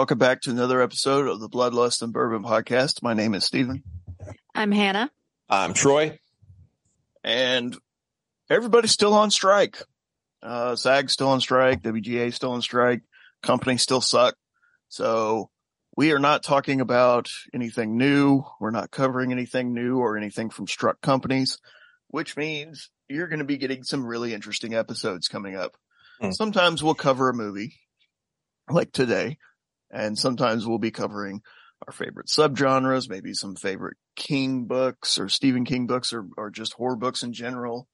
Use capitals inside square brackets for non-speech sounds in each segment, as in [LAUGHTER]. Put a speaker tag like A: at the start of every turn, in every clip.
A: Welcome back to another episode of the Bloodlust and Bourbon podcast. My name is Steven,
B: I'm Hannah.
C: I'm Troy.
A: and everybody's still on strike. Uh, SAG's still on strike, WGA still on strike, companies still suck. So we are not talking about anything new. We're not covering anything new or anything from struck companies, which means you're going to be getting some really interesting episodes coming up.
C: Hmm.
A: Sometimes we'll cover a movie like today, and sometimes we'll be covering our favorite subgenres, maybe some favorite King books or Stephen King books or, or just horror books in general.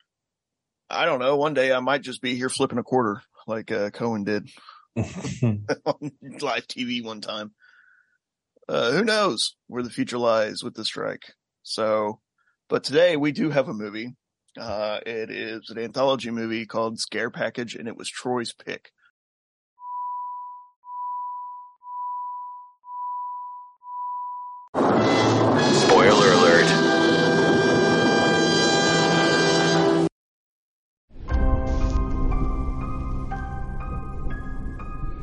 A: I don't know. One day I might just be here flipping a quarter like uh, Cohen did [LAUGHS] [LAUGHS] on live TV one time. Uh, who knows where the future lies with the strike? So, but today we do have a movie. Uh, it is an anthology movie called Scare Package and it was Troy's pick.
C: Spoiler alert.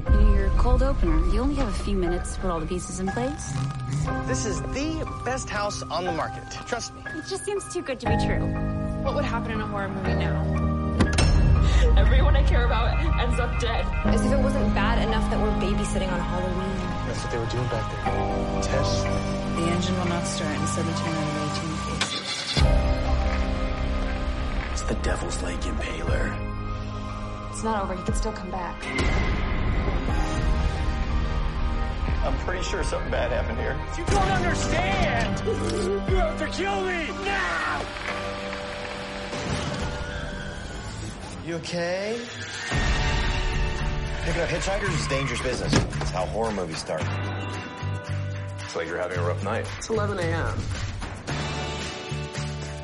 B: You know, your cold opener. You only have a few minutes to put all the pieces in place.
D: This is the best house on the market. Trust me.
B: It just seems too good to be true.
E: What would happen in a horror movie now? [LAUGHS] Everyone I care about ends up dead.
F: As if it wasn't bad enough that we're babysitting on Halloween.
D: That's what they were doing back there. Tess.
G: The engine will not start in we turn on the 18 phase.
D: It's the Devil's Lake Impaler.
F: It's not over. He could still come back.
D: I'm pretty sure something bad happened here. You don't understand! You have to kill me! Now! You okay? Picking up hitchhikers is dangerous business. It's how horror movies start.
C: It's like you're having a rough night.
H: It's 11 a.m.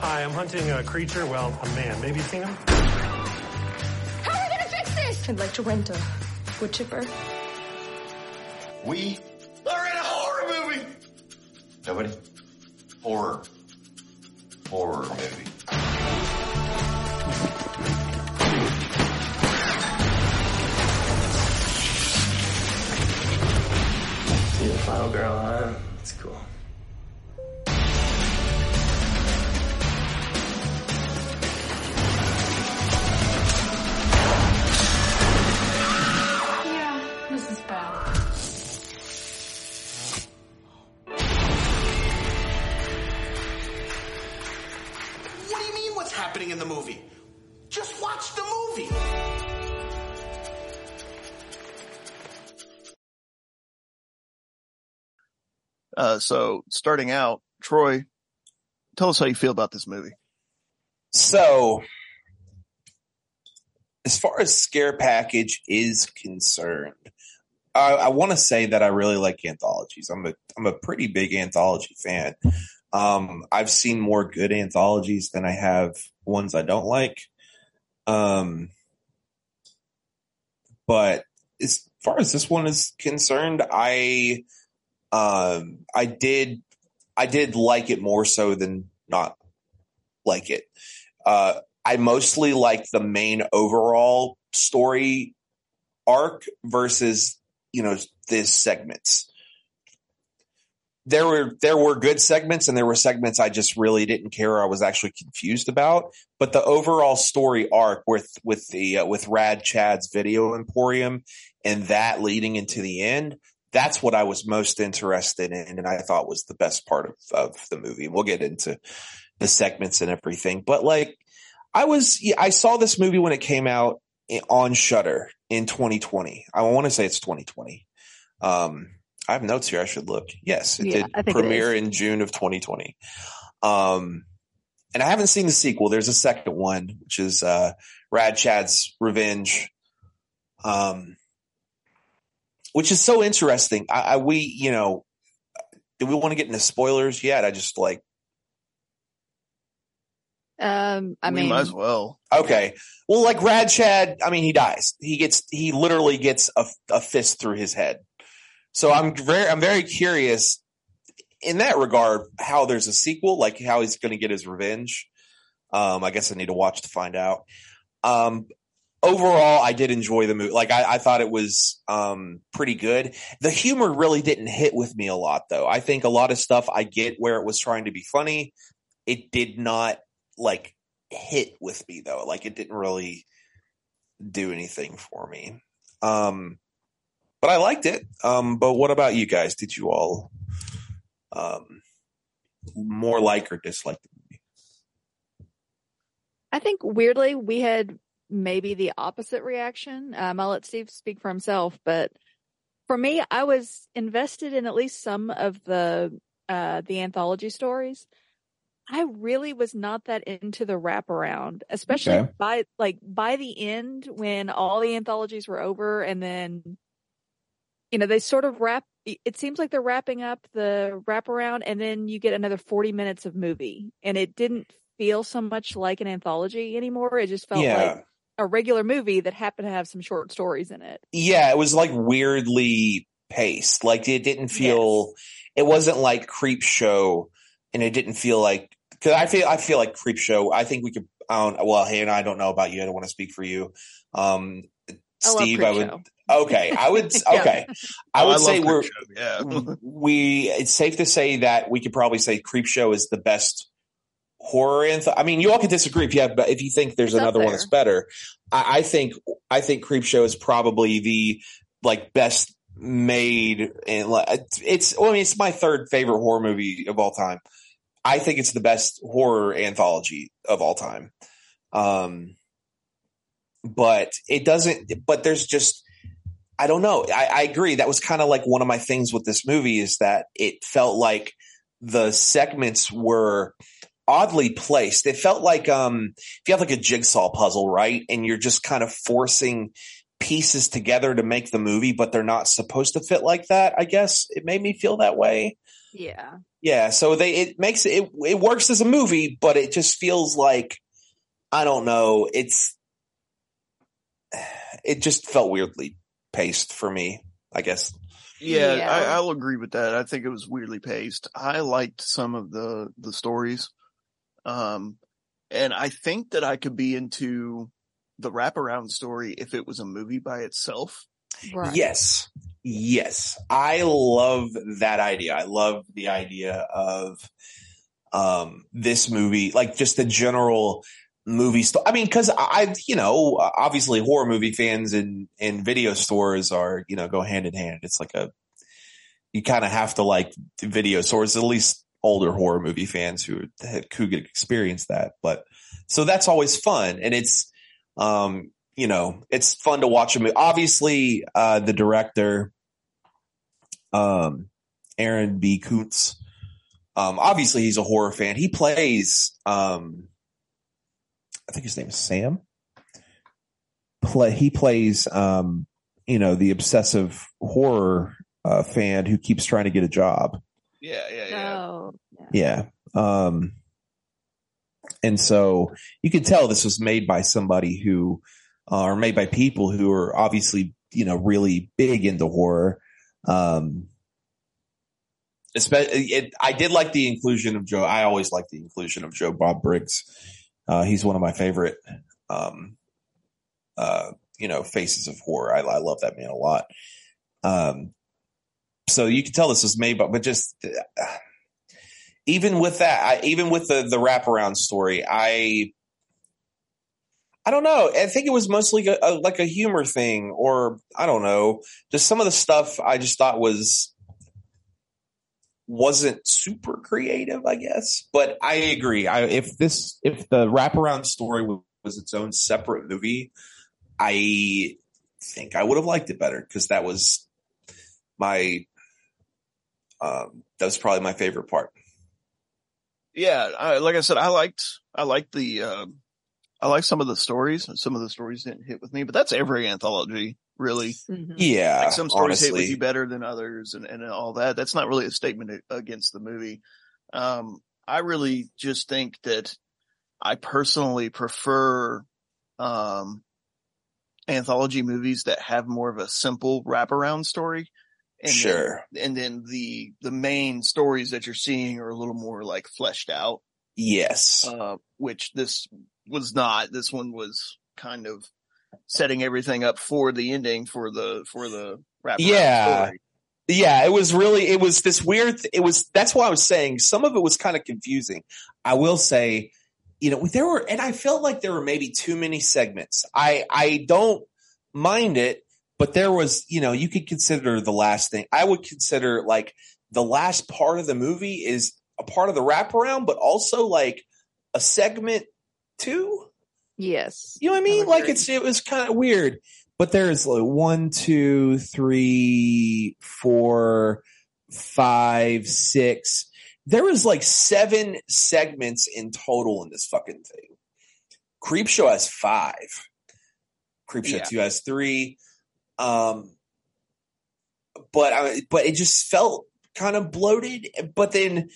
I: Hi, I'm hunting a creature. Well, a man. Maybe you've seen him?
F: How are we gonna fix this? I'd like to rent a wood chipper.
J: We are in a horror movie. Nobody? Horror. Horror movie.
H: See the final girl on. It's cool.
E: Yeah, this is bad.
D: What do you mean what's happening in the movie?
A: Uh, so starting out, Troy, tell us how you feel about this movie.
C: So, as far as Scare Package is concerned, I, I want to say that I really like anthologies. I'm a I'm a pretty big anthology fan. Um, I've seen more good anthologies than I have ones I don't like. Um, but as far as this one is concerned, I um I did I did like it more so than not like it. Uh, I mostly like the main overall story arc versus you know this segments. there were there were good segments and there were segments I just really didn't care I was actually confused about. But the overall story arc with with the uh, with Rad Chad's Video Emporium and that leading into the end, that's what I was most interested in, and I thought was the best part of, of the movie. We'll get into the segments and everything, but like I was, I saw this movie when it came out on Shudder in 2020. I want to say it's 2020. Um, I have notes here. I should look. Yes, it
K: Yeah,
C: did
K: think it
C: premiere in June of 2020. Um, and I haven't seen the sequel. There's a second one, which is uh, Rad Chad's Revenge. Um, which is so interesting. I, I we you know, do we want to get into spoilers yet? I just like
K: Um, I
A: we
K: mean,
A: might as well.
C: Okay. Well, like Rad Chad, I mean, he dies. He gets, he literally gets a, a fist through his head. So I'm very, I'm very curious in that regard, how there's a sequel, like how he's going to get his revenge. Um, I guess I need to watch to find out. Um, overall, I did enjoy the movie. Like I, I thought it was, um, pretty good. The humor really didn't hit with me a lot though. I think a lot of stuff I get where it was trying to be funny. It did not like hit with me though. Like it didn't really do anything for me. Um, but I liked it. Um, but what about you guys? Did you all, um, more like or dislike the movie?
K: I think weirdly we had maybe the opposite reaction. Um, I'll let Steve speak for himself, but for me, I was invested in at least some of the uh, the anthology stories. I really was not that into the wraparound, especially
C: Okay.
K: by like by the end when all the anthologies were over, and then you know they sort of wrap. It seems like they're wrapping up the wraparound, and then you get another forty minutes of movie, and it didn't feel so much like an anthology anymore. It just felt
C: Yeah.
K: like a regular movie that happened to have some short stories in it.
C: Yeah, it was like weirdly paced. Like it didn't feel, it wasn't like Creepshow, and it didn't feel like because I feel I feel like Creepshow. I think we could. I don't, well, hey, and I don't know about you. I don't want to speak for you, um,
K: I love
C: Steve. I
K: Creep
C: would.
K: Show.
C: Okay, I would. [LAUGHS]
K: Yeah.
C: Okay, I
A: Oh,
C: would say we're
A: Show, yeah.
C: we. It's safe to say that we could probably say Creepshow is the best horror anthem. I mean, you all can disagree if you have, if you think there's
K: It's
C: another one that's better. I, I think I think Creepshow is probably the like best made and like it's- it's. Well, I mean, it's my third favorite horror movie of all time. I think it's the best horror anthology of all time. Um, but it doesn't. But there's just. I don't know. I, I agree. That was kind of like one of my things with this movie is that it felt like the segments were oddly placed. It felt like um if you have like a jigsaw puzzle, right? And you're just kind of forcing pieces together to make the movie, but they're not supposed to fit like that, I guess. It made me feel that way.
K: Yeah.
C: Yeah, so they it makes it it works as a movie, but it just feels like I don't know, it's it just felt weirdly paced for me, I guess.
A: Yeah,
K: Yeah.
A: I, I'll agree with that. I think it was weirdly paced. I liked some of the the stories, um, and I think that I could be into the wraparound story if it was a movie by itself.
K: Right.
C: Yes. Yes. I love that idea. I love the idea of um this movie, like just the general movie st- I mean, cause I, I, you know, obviously horror movie fans and, and video stores are, you know, go hand in hand. It's like a, you kind of have to like video stores, at least older horror movie fans who, who could experience that. But so that's always fun. And it's, um, you know, it's fun to watch a movie. Obviously, uh, the director, um, Aaron B. Koontz, um, obviously he's a horror fan. He plays, um, I think his name is Sam. Play, he plays, um, you know, the obsessive horror, uh, fan who keeps trying to get a job.
A: Yeah, yeah, yeah.
K: Oh.
C: Yeah. Um, and so you can tell this was made by somebody who, uh, or made by people who are obviously, you know, really big into horror. Um, especially, it, I did like the inclusion of Joe. I always like the inclusion of Joe Bob Briggs. Uh, he's one of my favorite, um, uh, you know, faces of horror. I, I love that man a lot. Um, so you can tell this was made, but but just uh, even with that, I, even with the the wraparound story, I I don't know. I think it was mostly a, a, like a humor thing, or I don't know. Just some of the stuff I just thought was wasn't super creative, I guess. But I agree. I, if this if the wraparound story was, was its own separate movie, I think I would have liked it better because that was my um, that was probably my favorite part.
A: Yeah, I, like I said, I liked I liked the uh, I like some of the stories. Some of the stories didn't hit with me, but that's every anthology, really.
K: Mm-hmm.
C: Yeah,
A: like some stories
C: honestly.
A: hit with you better than others, and and all that. That's not really a statement against the movie. Um, I really just think that I personally prefer um anthology movies that have more of a simple wraparound story. And
C: Sure.
A: Then, and then the, the main stories that you're seeing are a little more like fleshed out,
C: Yes.
A: uh, which this was not. This one was kind of setting everything up for the ending for the, for the
C: Yeah.
A: story.
C: Yeah, it was really it was this weird it was that's why I was saying some of it was kind of confusing. I will say, you know, there were and I felt like there were maybe too many segments. I I don't mind it, but there was, you know, you could consider the last thing. I would consider like the last part of the movie is a part of the wraparound, but also like a segment too.
K: Yes.
C: You know what I mean? Like it's it was kind of weird. But there's like one, two, three, four, five, six. There was like seven segments in total in this fucking thing. Creepshow has five. Creepshow
A: Yeah.
C: two has three. Um, but I, but it just felt kind of bloated. But then,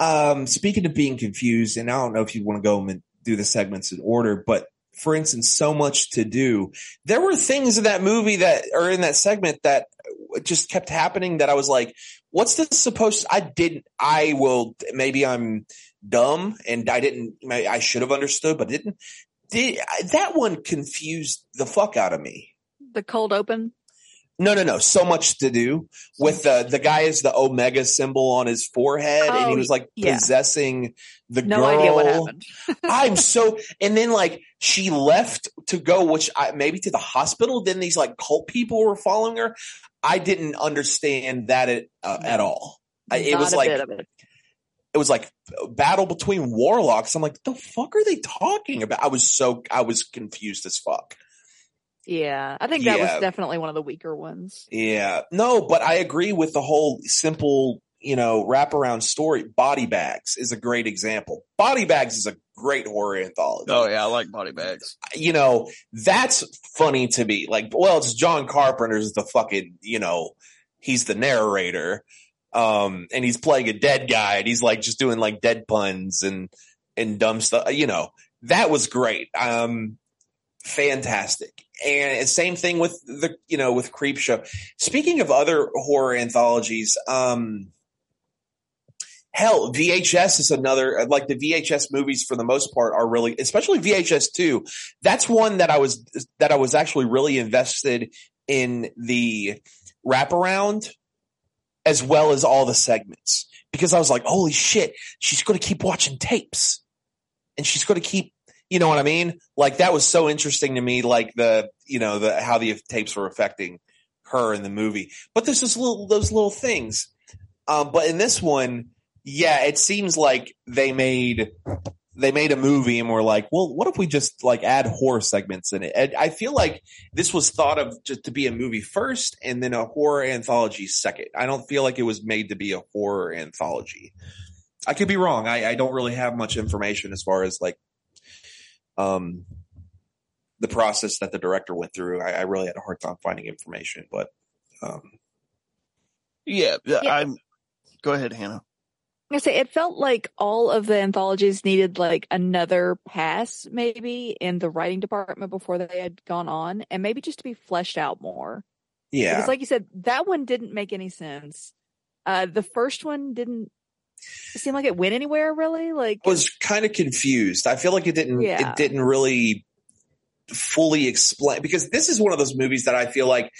C: um, speaking of being confused, and I don't know if you want to go and do the segments in order, but for instance, so much to do. There were things in that movie that, or in that segment that just kept happening that I was like, what's this supposed I didn't, I will, maybe I'm dumb and I didn't, I should have understood, but didn't. Did, that one confused the fuck out of me.
K: The cold open.
C: No, no, no. So much to do with the the guy is the omega symbol on his forehead, and he
K: Oh,
C: was like
K: yeah.
C: possessing the
K: No
C: girl.
K: idea what happened. [LAUGHS]
C: I'm so, and then like she left to go, which I, maybe to the hospital. Then these like cult people were following her. I didn't understand that at uh, at all. I, it was like
K: it.
C: it was like battle between warlocks. I'm like, the fuck are they talking about? I was so I was confused as fuck.
K: Yeah. I think that
C: Yeah.
K: was definitely one of the weaker ones.
C: Yeah. No, but I agree with the whole simple, you know, wraparound story. Body Bags is a great example. Body Bags is a great horror anthology.
A: Oh yeah, I like body bags.
C: You know, that's funny to me. Like, well, it's John Carpenter's the fucking, you know, he's the narrator. Um, and he's playing a dead guy and he's like just doing like dead puns and, and dumb stuff. You know, that was great. Um, fantastic. And same thing with the, you know, with Creepshow. Speaking of other horror anthologies, um, hell, VHS is another, like the VHS movies for the most part are really, especially VHS 2. That's one that I was, that I was actually really invested in the wraparound as well as all the segments because I was like, holy shit, she's going to keep watching tapes and she's going to keep you know what I mean? Like that was so interesting to me, like the, you know, the, how the tapes were affecting her in the movie. But there's just little, those little things. Um, but in this one, yeah, it seems like they made, they made a movie and were like, well, what if we just like add horror segments in it? And I feel like this was thought of just to be a movie first and then a horror anthology second. I don't feel like it was made to be a horror anthology. I could be wrong. I, I don't really have much information as far as like um, the process that the director went through. I, I really had a hard time finding information, but um,
A: Yeah, yeah, I'm. Go ahead, Hannah.
K: I say it felt like all of the anthologies needed like another pass, maybe in the writing department before they had gone on, and maybe just to be fleshed out more.
C: yeah,
K: Because, like you said, that one didn't make any sense. Uh, the first one didn't seem like it went anywhere really. Like,
C: I was kind of confused. I feel like it didn't.
K: Yeah.
C: It didn't really fully explain because this is one of those movies that I feel like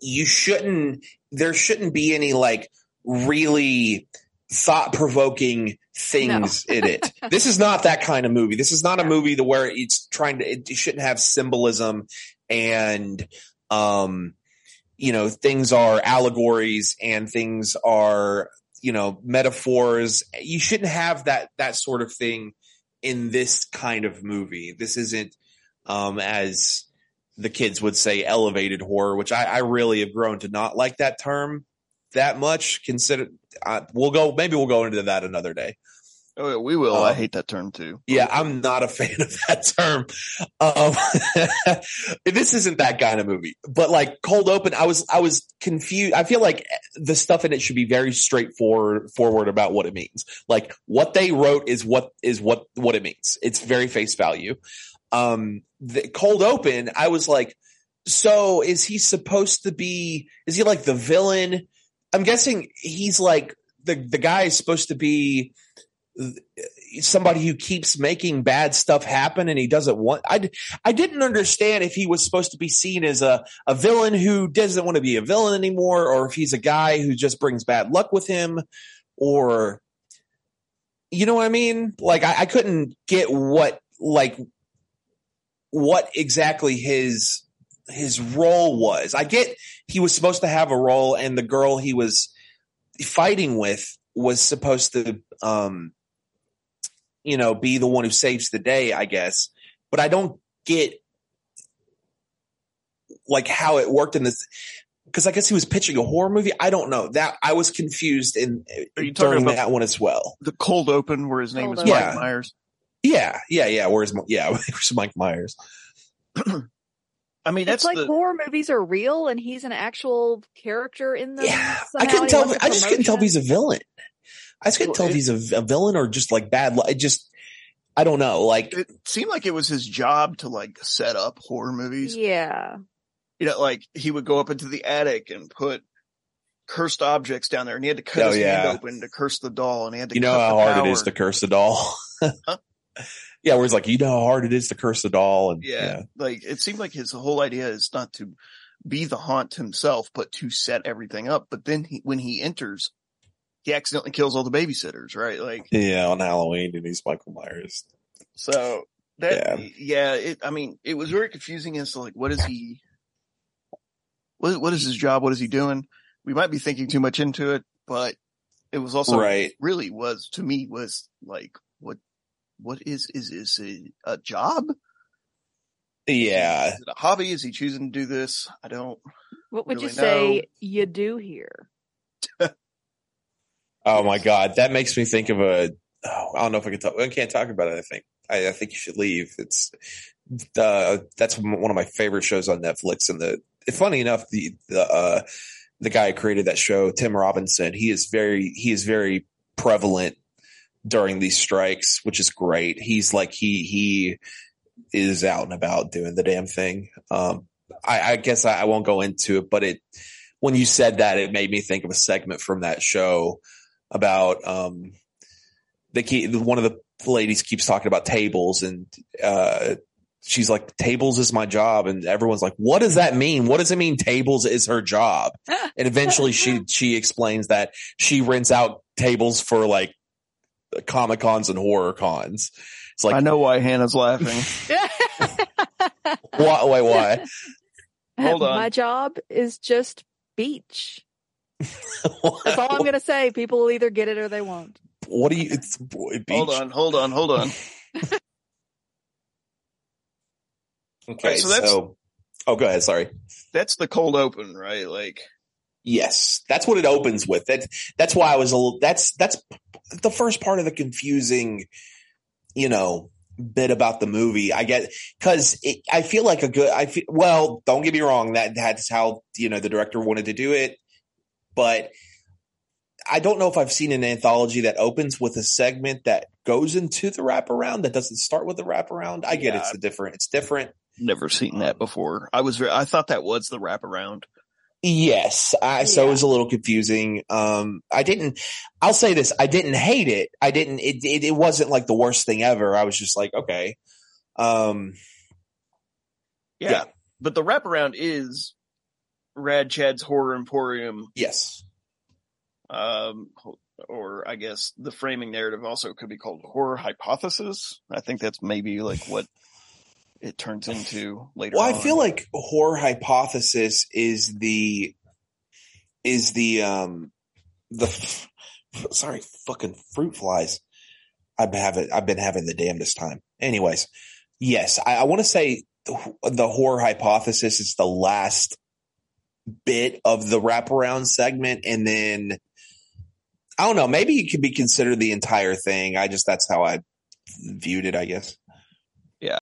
C: you shouldn't there shouldn't be any like really thought provoking things in it. [LAUGHS] This is not that kind of movie. This is not a movie to where it's trying to, it shouldn't have symbolism and, um, you know, things are allegories and things are, you know, metaphors. You shouldn't have that, that sort of thing in this kind of movie. This isn't, um, as the kids would say, elevated horror, which I, I really have grown to not like that term that much. Consider, uh, we'll go, maybe we'll go into that another day.
A: Oh, yeah, we will. I
C: Um,
A: hate that term too.
C: Yeah, I'm not a fan [LAUGHS] of that term. Um, [LAUGHS] this isn't that kind of movie, but like cold open, I was, I was confused. I feel like the stuff in it should be very straightforward, forward about what it means. Like what they wrote is what is what, what it means. It's very face value. Um, the cold open, I was like, so is he supposed to be, is he like the villain? I'm guessing he's like the, the guy is supposed to be, somebody who keeps making bad stuff happen and he doesn't want I, I didn't understand if he was supposed to be seen as a, a villain who doesn't want to be a villain anymore or if he's a guy who just brings bad luck with him or you know what I mean? Like I, I couldn't get what like what exactly his his role was. I get he was supposed to have a role and the girl he was fighting with was supposed to um you know, be the one who saves the day, I guess. But I don't get like how it worked in this because I guess he was pitching a horror movie. I don't know that I was confused in
A: Are you talking
C: during
A: about
C: that one as well.
A: the cold open where his name
K: Cold
A: is
K: Open.
A: Mike
C: Yeah.
A: Myers?
C: Yeah, yeah, yeah. Where's yeah? Where's [LAUGHS] Mike Myers? [CLEARS THROAT]
A: I mean,
K: It's like
A: the
K: horror movies are real and he's an actual character in them.
C: Yeah, I couldn't tell.
K: wants a
C: I just couldn't tell if he's a villain. I just couldn't
A: Well,
C: tell if he's a, a villain or just like bad. lu- just I don't know. Like
A: it seemed like it was his job to like set up horror movies.
K: Yeah.
A: You know, like he would go up into the attic and put cursed objects down there, and he had to cut
C: Oh,
A: his
C: yeah.
A: hand open to curse the doll, and he had to.
C: you know
A: cut
C: how
A: the
C: hard it
A: power.
C: is to curse a doll. [LAUGHS] yeah, where it's like you know how hard it is to curse a doll, and
A: Yeah,
C: yeah,
A: like it seemed like his whole idea is not to be the haunt himself, but to set everything up. But then he, when he enters, he accidentally kills all the babysitters, right? Like
C: yeah, on Halloween, and he's Michael Myers.
A: so that
C: Yeah.
A: yeah, it I mean, it was very confusing as to like what is he what what is his job? What is he doing? We might be thinking too much into it, but it was also
C: Right.
A: really was to me was like what what is is is a, a job?
C: Yeah,
A: Is it a hobby? Is he choosing to do this? I don't
K: What would you
A: Really
K: say
A: know.
K: you do here?
C: Oh my god, that makes me think of a. Oh, I don't know if I can talk. I can't talk about it. I think. I, I think you should leave. It's uh, that's one of my favorite shows on Netflix. And the funny enough, the the uh, the guy who created that show, Tim Robinson, he is very he is very prevalent during these strikes, which is great. He's like he he is out and about doing the damn thing. Um, I, I guess I, I won't go into it, but it when you said that, it made me think of a segment from that show about um they keep one of the ladies keeps talking about tables and uh she's like tables is my job and everyone's like what does that mean what does it mean tables is her job [LAUGHS] and eventually she she explains that she rents out tables for like comic cons and horror cons it's like
A: I know why Hannah's laughing. [LAUGHS]
C: why wait why [LAUGHS]
A: Hold on.
K: My job is just beach. [LAUGHS] That's all I'm going to say. People will either get it or they won't.
C: what do you it's boy, beach.
A: Hold on, hold on, hold on. [LAUGHS]
C: okay
A: so
C: so,
A: that's-
C: oh go ahead sorry
A: That's the cold open, right? Like
C: Yes, that's what it opens with. That's that's why I was a little. That's that's the first part of the confusing, you know, bit about the movie. I get because I feel like a good. I feel well. Don't get me wrong. That that's how you know the director wanted to do it, but I don't know if I've seen an anthology that opens with a segment that goes into the wraparound that doesn't start with the wraparound. I get
A: Yeah.
C: it's a different. It's different.
A: never seen that before. I was very, I thought that was the wraparound.
C: Yes, I, so it was a little confusing. Um, I didn't. I'll say this: I didn't hate it. I didn't. It, it it wasn't like the worst thing ever. I was just like, okay. Um,
A: Yeah.
C: Yeah.
A: But the wraparound is Rad Chad's Horror Emporium.
C: Yes.
A: Um, or I guess the framing narrative also could be called horror hypothesis. I think that's maybe like what it turns into later.
C: Well, I feel like horror hypothesis is the is the um the sorry fucking fruit flies. I've been having I've been having the damnedest time. Anyways, yes, I, I want to say the, the horror hypothesis is the last bit of the wraparound segment, and then I don't know. Maybe it could be considered the entire thing. I just that's how I viewed it. I guess.
A: Yeah.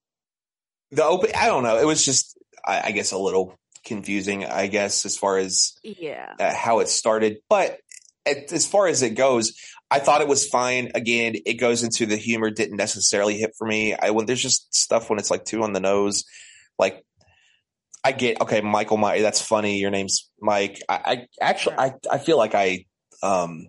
C: The open. I don't know. It was just I, I guess a little confusing. I guess as far as
K: Yeah.
C: uh, how it started. But at, as far as it goes, I thought it was fine. Again, it goes into the humor didn't necessarily hit for me. I when there's just stuff when it's like too on the nose, like I get okay, Michael Myers. That's funny. Your name's Mike. I, I actually I I feel like I um.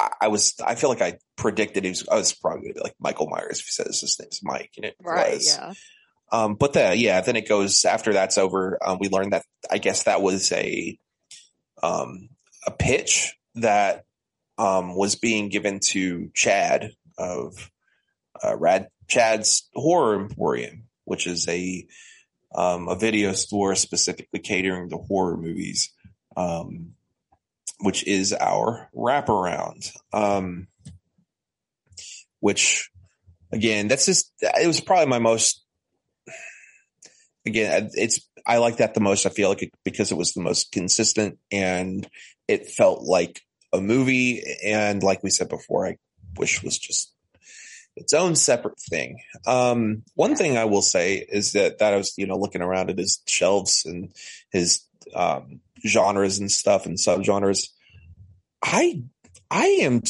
C: I I was. I feel like I predicted he was. I was probably going to be like Michael Myers if he says his name's Mike, and it
K: Right.
C: was.
K: Yeah.
C: Um, but the, yeah, then it goes after that's over. Um, we learned that I guess that was a, um, a pitch that, um, was being given to Chad of, uh, Rad Chad's Horror Emporium, which is a, um, a video store specifically catering to horror movies, um, which is our wraparound. Um, which again, that's just, it was probably my most, again, it's I like that the most. I feel like it, because it was the most consistent and it felt like a movie. And like we said before, I wish was just its own separate thing. Um, one thing I will say is that that I was you know looking around at his shelves and his um, genres and stuff and subgenres. I I am.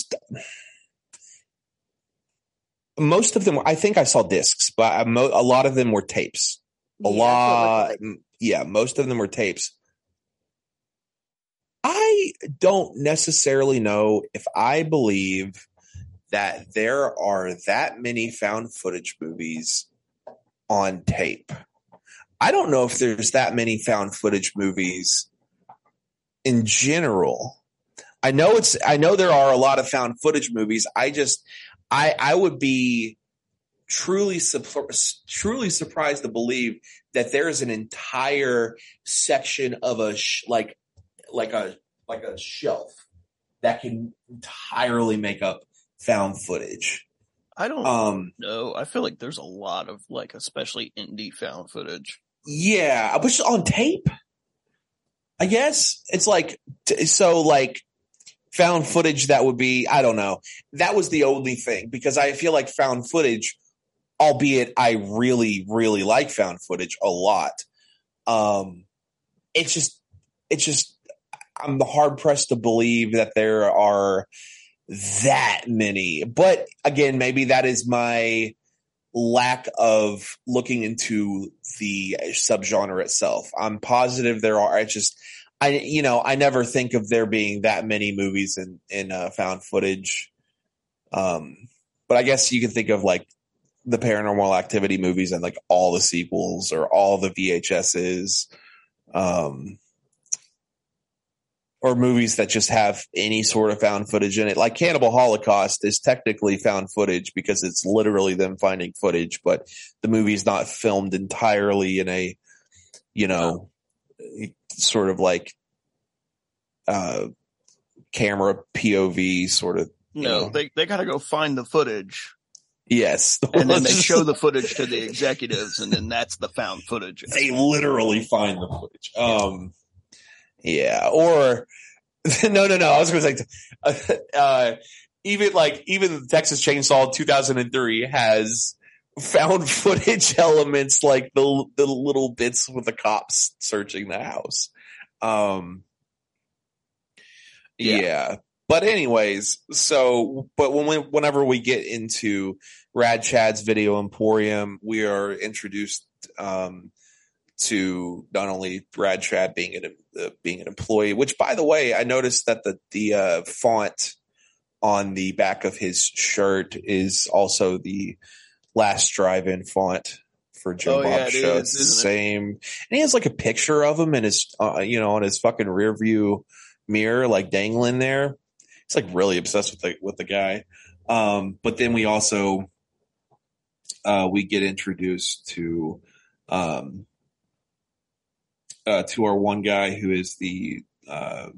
C: Most of them, I think I saw discs, but mo- a lot of them were tapes a
K: Yeah,
C: lot
K: that's what it
C: m- yeah most of them were tapes i don't necessarily know if i believe that there are that many found footage movies on tape. I don't know if there's that many found footage movies in general. I know it's i know there are a lot of found footage movies. I just i i would be truly truly surprised to believe that there is an entire section of a sh- like like a like a shelf that can entirely make up found footage.
A: I don't
C: Um
A: know. I feel like there's a lot of like, especially indie found footage.
C: yeah, but on tape. I guess it's like t- so like found footage that would be I don't know. That was the only thing because I feel like found footage albeit I really, really like found footage a lot. Um, it's just, it's just, I'm hard pressed to believe that there are that many. But again, maybe that is my lack of looking into the subgenre itself. I'm positive there are. I just, I, you know, I never think of there being that many movies in, in uh, found footage. Um, but I guess you can think of like the paranormal activity movies and like all the sequels or all the VHSs, um, or movies that just have any sort of found footage in it. Like Cannibal Holocaust is technically found footage because it's literally them finding footage, but the movie's not filmed entirely in a, you know, sort of like, uh, camera POV sort of.
A: No,
C: know.
A: they they got to go find the footage,
C: Yes. [LAUGHS]
A: and then they show the footage to the executives, and then that's the found footage.
C: they literally find the footage. Um, yeah, or [LAUGHS] no, no, no. I was going to say, [LAUGHS] uh, even like even the Texas Chainsaw 2003 has found [LAUGHS] footage elements, like the the little bits with the cops searching the house. Um,
A: Yeah.
C: yeah. But anyways, so but when we, whenever we get into Rad Chad's Video Emporium, we are introduced um, to not only Rad Chad being an uh, being an employee, which by the way, I noticed that the the uh, font on the back of his shirt is also the last drive-in font for Joe
A: Oh,
C: Bob
A: yeah,
C: show.
A: is,
C: it's the
A: isn't it?
C: same, and he has like a picture of him in his, uh, you know, on his fucking rear view mirror, like dangling there. He's like really obsessed with the with the guy. Um, but then we also uh, we get introduced to um, uh, to our one guy who is the uh,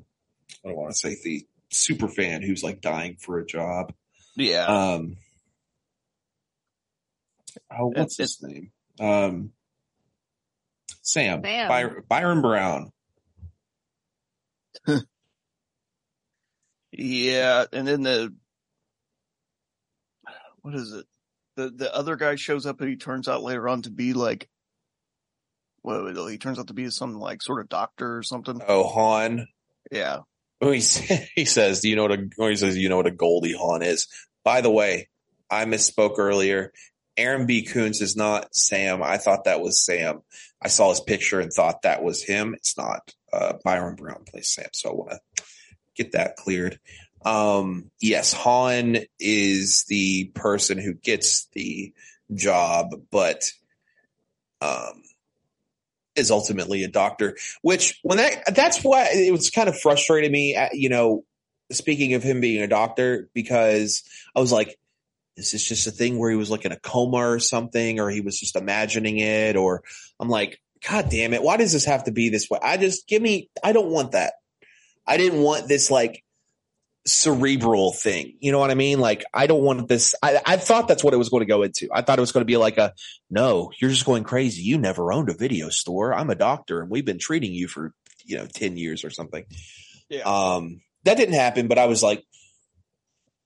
C: I don't want to say the super fan who's like dying for a job.
A: Yeah.
C: Um, oh, what's his name? Um, Sam,
K: Sam.
C: By- Byron Brown.
A: Yeah, and then the what is it? The the other guy shows up and he turns out later on to be like well, he turns out to be some like sort of doctor or something.
C: Oh, Hawn.
A: Yeah.
C: Oh, he, [LAUGHS] he says, "Do you know what a?" He says, "You know what a Goldie Hawn is." By the way, I misspoke earlier. Aaron B. Koontz is not Sam. I thought that was Sam. I saw his picture and thought that was him. It's not. Uh, Byron Brown plays Sam, so I want to get that cleared. Um, yes, Hawn is the person who gets the job, but um, is ultimately a doctor. Which when that that's why it was kind of frustrating me. At, you know, speaking of him being a doctor, because I was like, is this just a thing where he was like in a coma or something, or he was just imagining it, or I'm like, God damn it, why does this have to be this way? I just give me, I don't want that. I didn't want this like cerebral thing. You know what I mean? Like, I don't want this. I, I thought that's what it was going to go into. I thought it was going to be like a, no, you're just going crazy. You never owned a video store. I'm a doctor and we've been treating you for, you know, 10 years or something.
A: Yeah.
C: Um, that didn't happen, but I was like,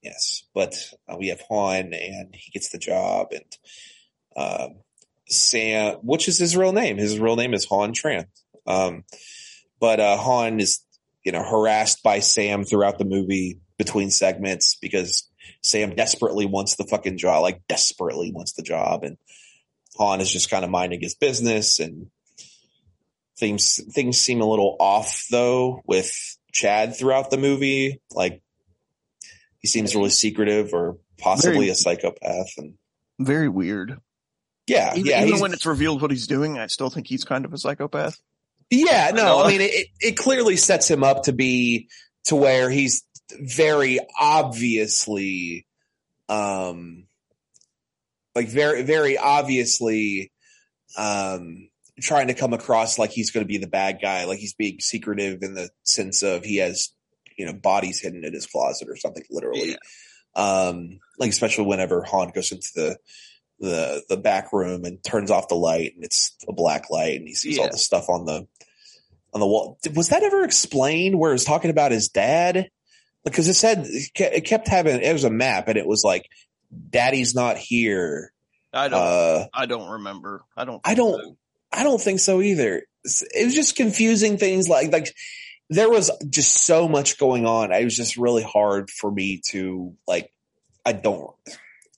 C: yes, but uh, we have Hawn and he gets the job and, um, Sam, which is his real name. His real name is Hawn Tran. Um, but, uh, Hawn is, you know, harassed by Sam throughout the movie between segments because Sam desperately wants the fucking job, like desperately wants the job. And Hawn is just kind of minding his business and things, things seem a little off though with Chad throughout the movie. Like he seems really secretive or possibly
A: Very-
C: a psychopath. And
A: Very weird.
C: yeah,
A: Even,
C: yeah,
A: even when it's revealed what he's doing, I still think he's kind of a psychopath.
C: Yeah, no. I mean, it, it clearly sets him up to be to where he's very obviously, um, like very, very obviously, um, trying to come across like he's going to be the bad guy, like he's being secretive in the sense of he has, you know, bodies hidden in his closet or something, literally. Um, like especially whenever Hawn goes into the, the the back room and turns off the light and it's a black light and he sees all the stuff on the on the wall. Was that ever explained where it was talking about his dad? Because it said it kept having it was a map and it was like daddy's not here.
A: I don't.
C: Uh,
A: I don't remember. I don't.
C: I don't I don't think so either. It was just confusing things like like there was just so much going on. It was just really hard for me to like I don't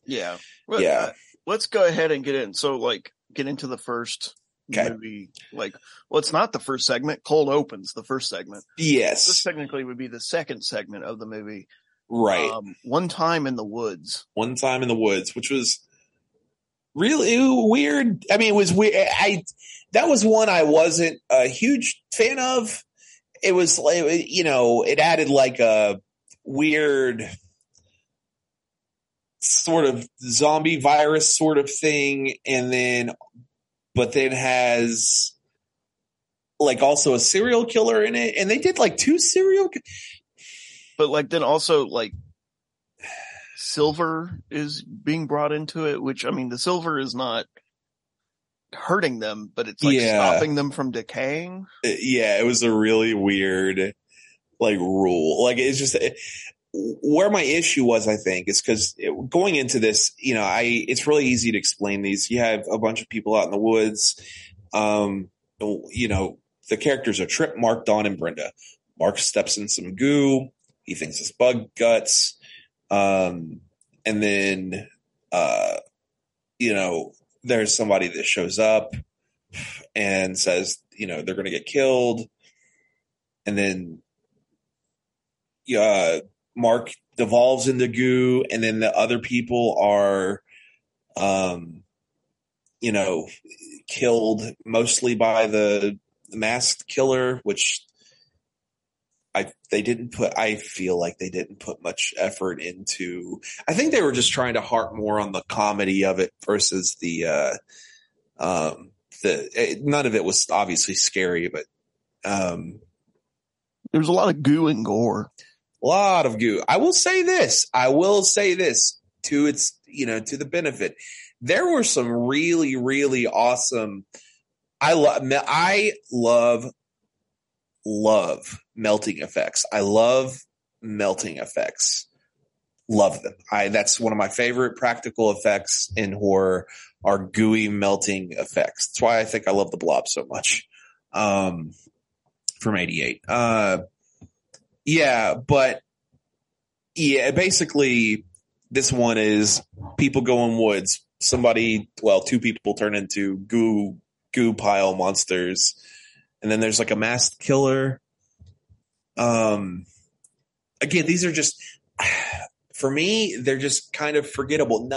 A: Yeah. Well,
C: Yeah.
A: Let's go ahead and get in. So, like, get into the first
C: Okay.
A: movie. Like, well, it's not the first segment. Cold opens the first segment.
C: Yes.
A: This technically would be the second segment of the movie.
C: right.
A: Um, one time in the woods.
C: one time in the woods, which was really weird. I mean, it was weird. I that was one I wasn't a huge fan of. It was like you know, it added like a weird sort of zombie virus sort of thing, and then but then has like also a serial killer in it, and they did like two serial.
A: But like, then also like, silver is being brought into it, which I mean, the silver is not hurting them, but it's like
C: Yeah.
A: stopping them from decaying.
C: Uh, yeah, it was a really weird like rule. Like it's just where my issue was. I think is because going into this, you know, I it's really easy to explain these. You have a bunch of people out in the woods. Um, you know, the characters are Trip, Mark, Dawn, and Brenda. Mark steps in some goo. He thinks it's bug guts. Um, and then, uh, you know, there's somebody that shows up and says, you know, they're going to get killed. And then, uh, Mark devolves into goo, and then the other people are, um, you know, killed mostly by the masked killer, which I they didn't put. I feel like they didn't put much effort into. I think they were just trying to harp more on the comedy of it versus the. uh um the it, none of it was obviously scary, but um
A: There's a lot of goo and gore.
C: A lot of goo. I will say this. I will say this to its, you know, to the benefit. There were some really, really awesome. I love, I love, love melting effects. I love melting effects. Love them. I, that's one of my favorite practical effects in horror are gooey melting effects. That's why I think I love the blob so much. Um, from 88. Uh, yeah, but yeah, basically this one is people go in woods. Somebody, well, two people turn into goo, goo pile monsters. And then there's like a masked killer. Um, again, these are just, [SIGHS] for me, they're just kind of forgettable.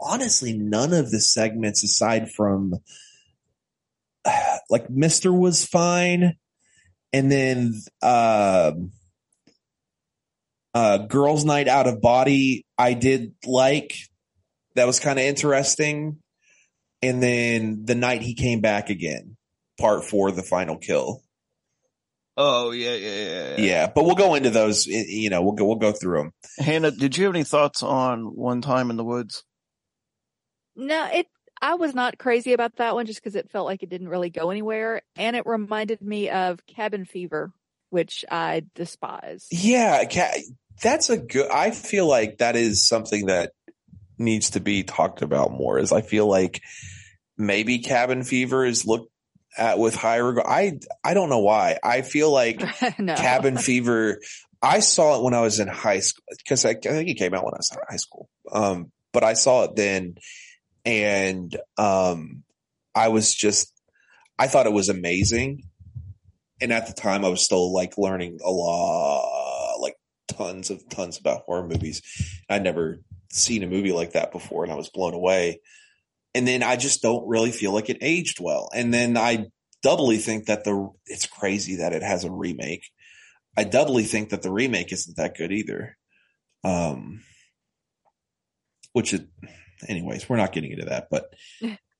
C: Honestly, none of the segments aside from [SIGHS] like Mr. was fine. And then, um, uh, girls night out of body i did like that was kind of interesting and then the night he came back again part four the final kill
A: Oh yeah, yeah, yeah, yeah.
C: yeah but we'll go into those you know we'll go we'll go through them
A: Hannah, did you have any thoughts on One Time in the Woods?
K: No, it. I was not crazy about that one just because it felt like it didn't really go anywhere, and it reminded me of Cabin Fever, which I despise.
C: yeah ca- that's a good i feel like that is something that needs to be talked about more is i feel like maybe cabin fever is looked at with high regard i i don't know why. I feel like [LAUGHS]
K: no.
C: cabin fever i saw it when i was in high school because I, I think it came out when i was in high school. Um but i saw it then and um i was just i thought it was amazing. And at the time i was still like learning a lot tons of tons about horror movies i'd never seen a movie like that before and i was blown away and then i just don't really feel like it aged well and then i doubly think that the it's crazy that it has a remake i doubly think that the remake isn't that good either um which it anyways we're not getting into that but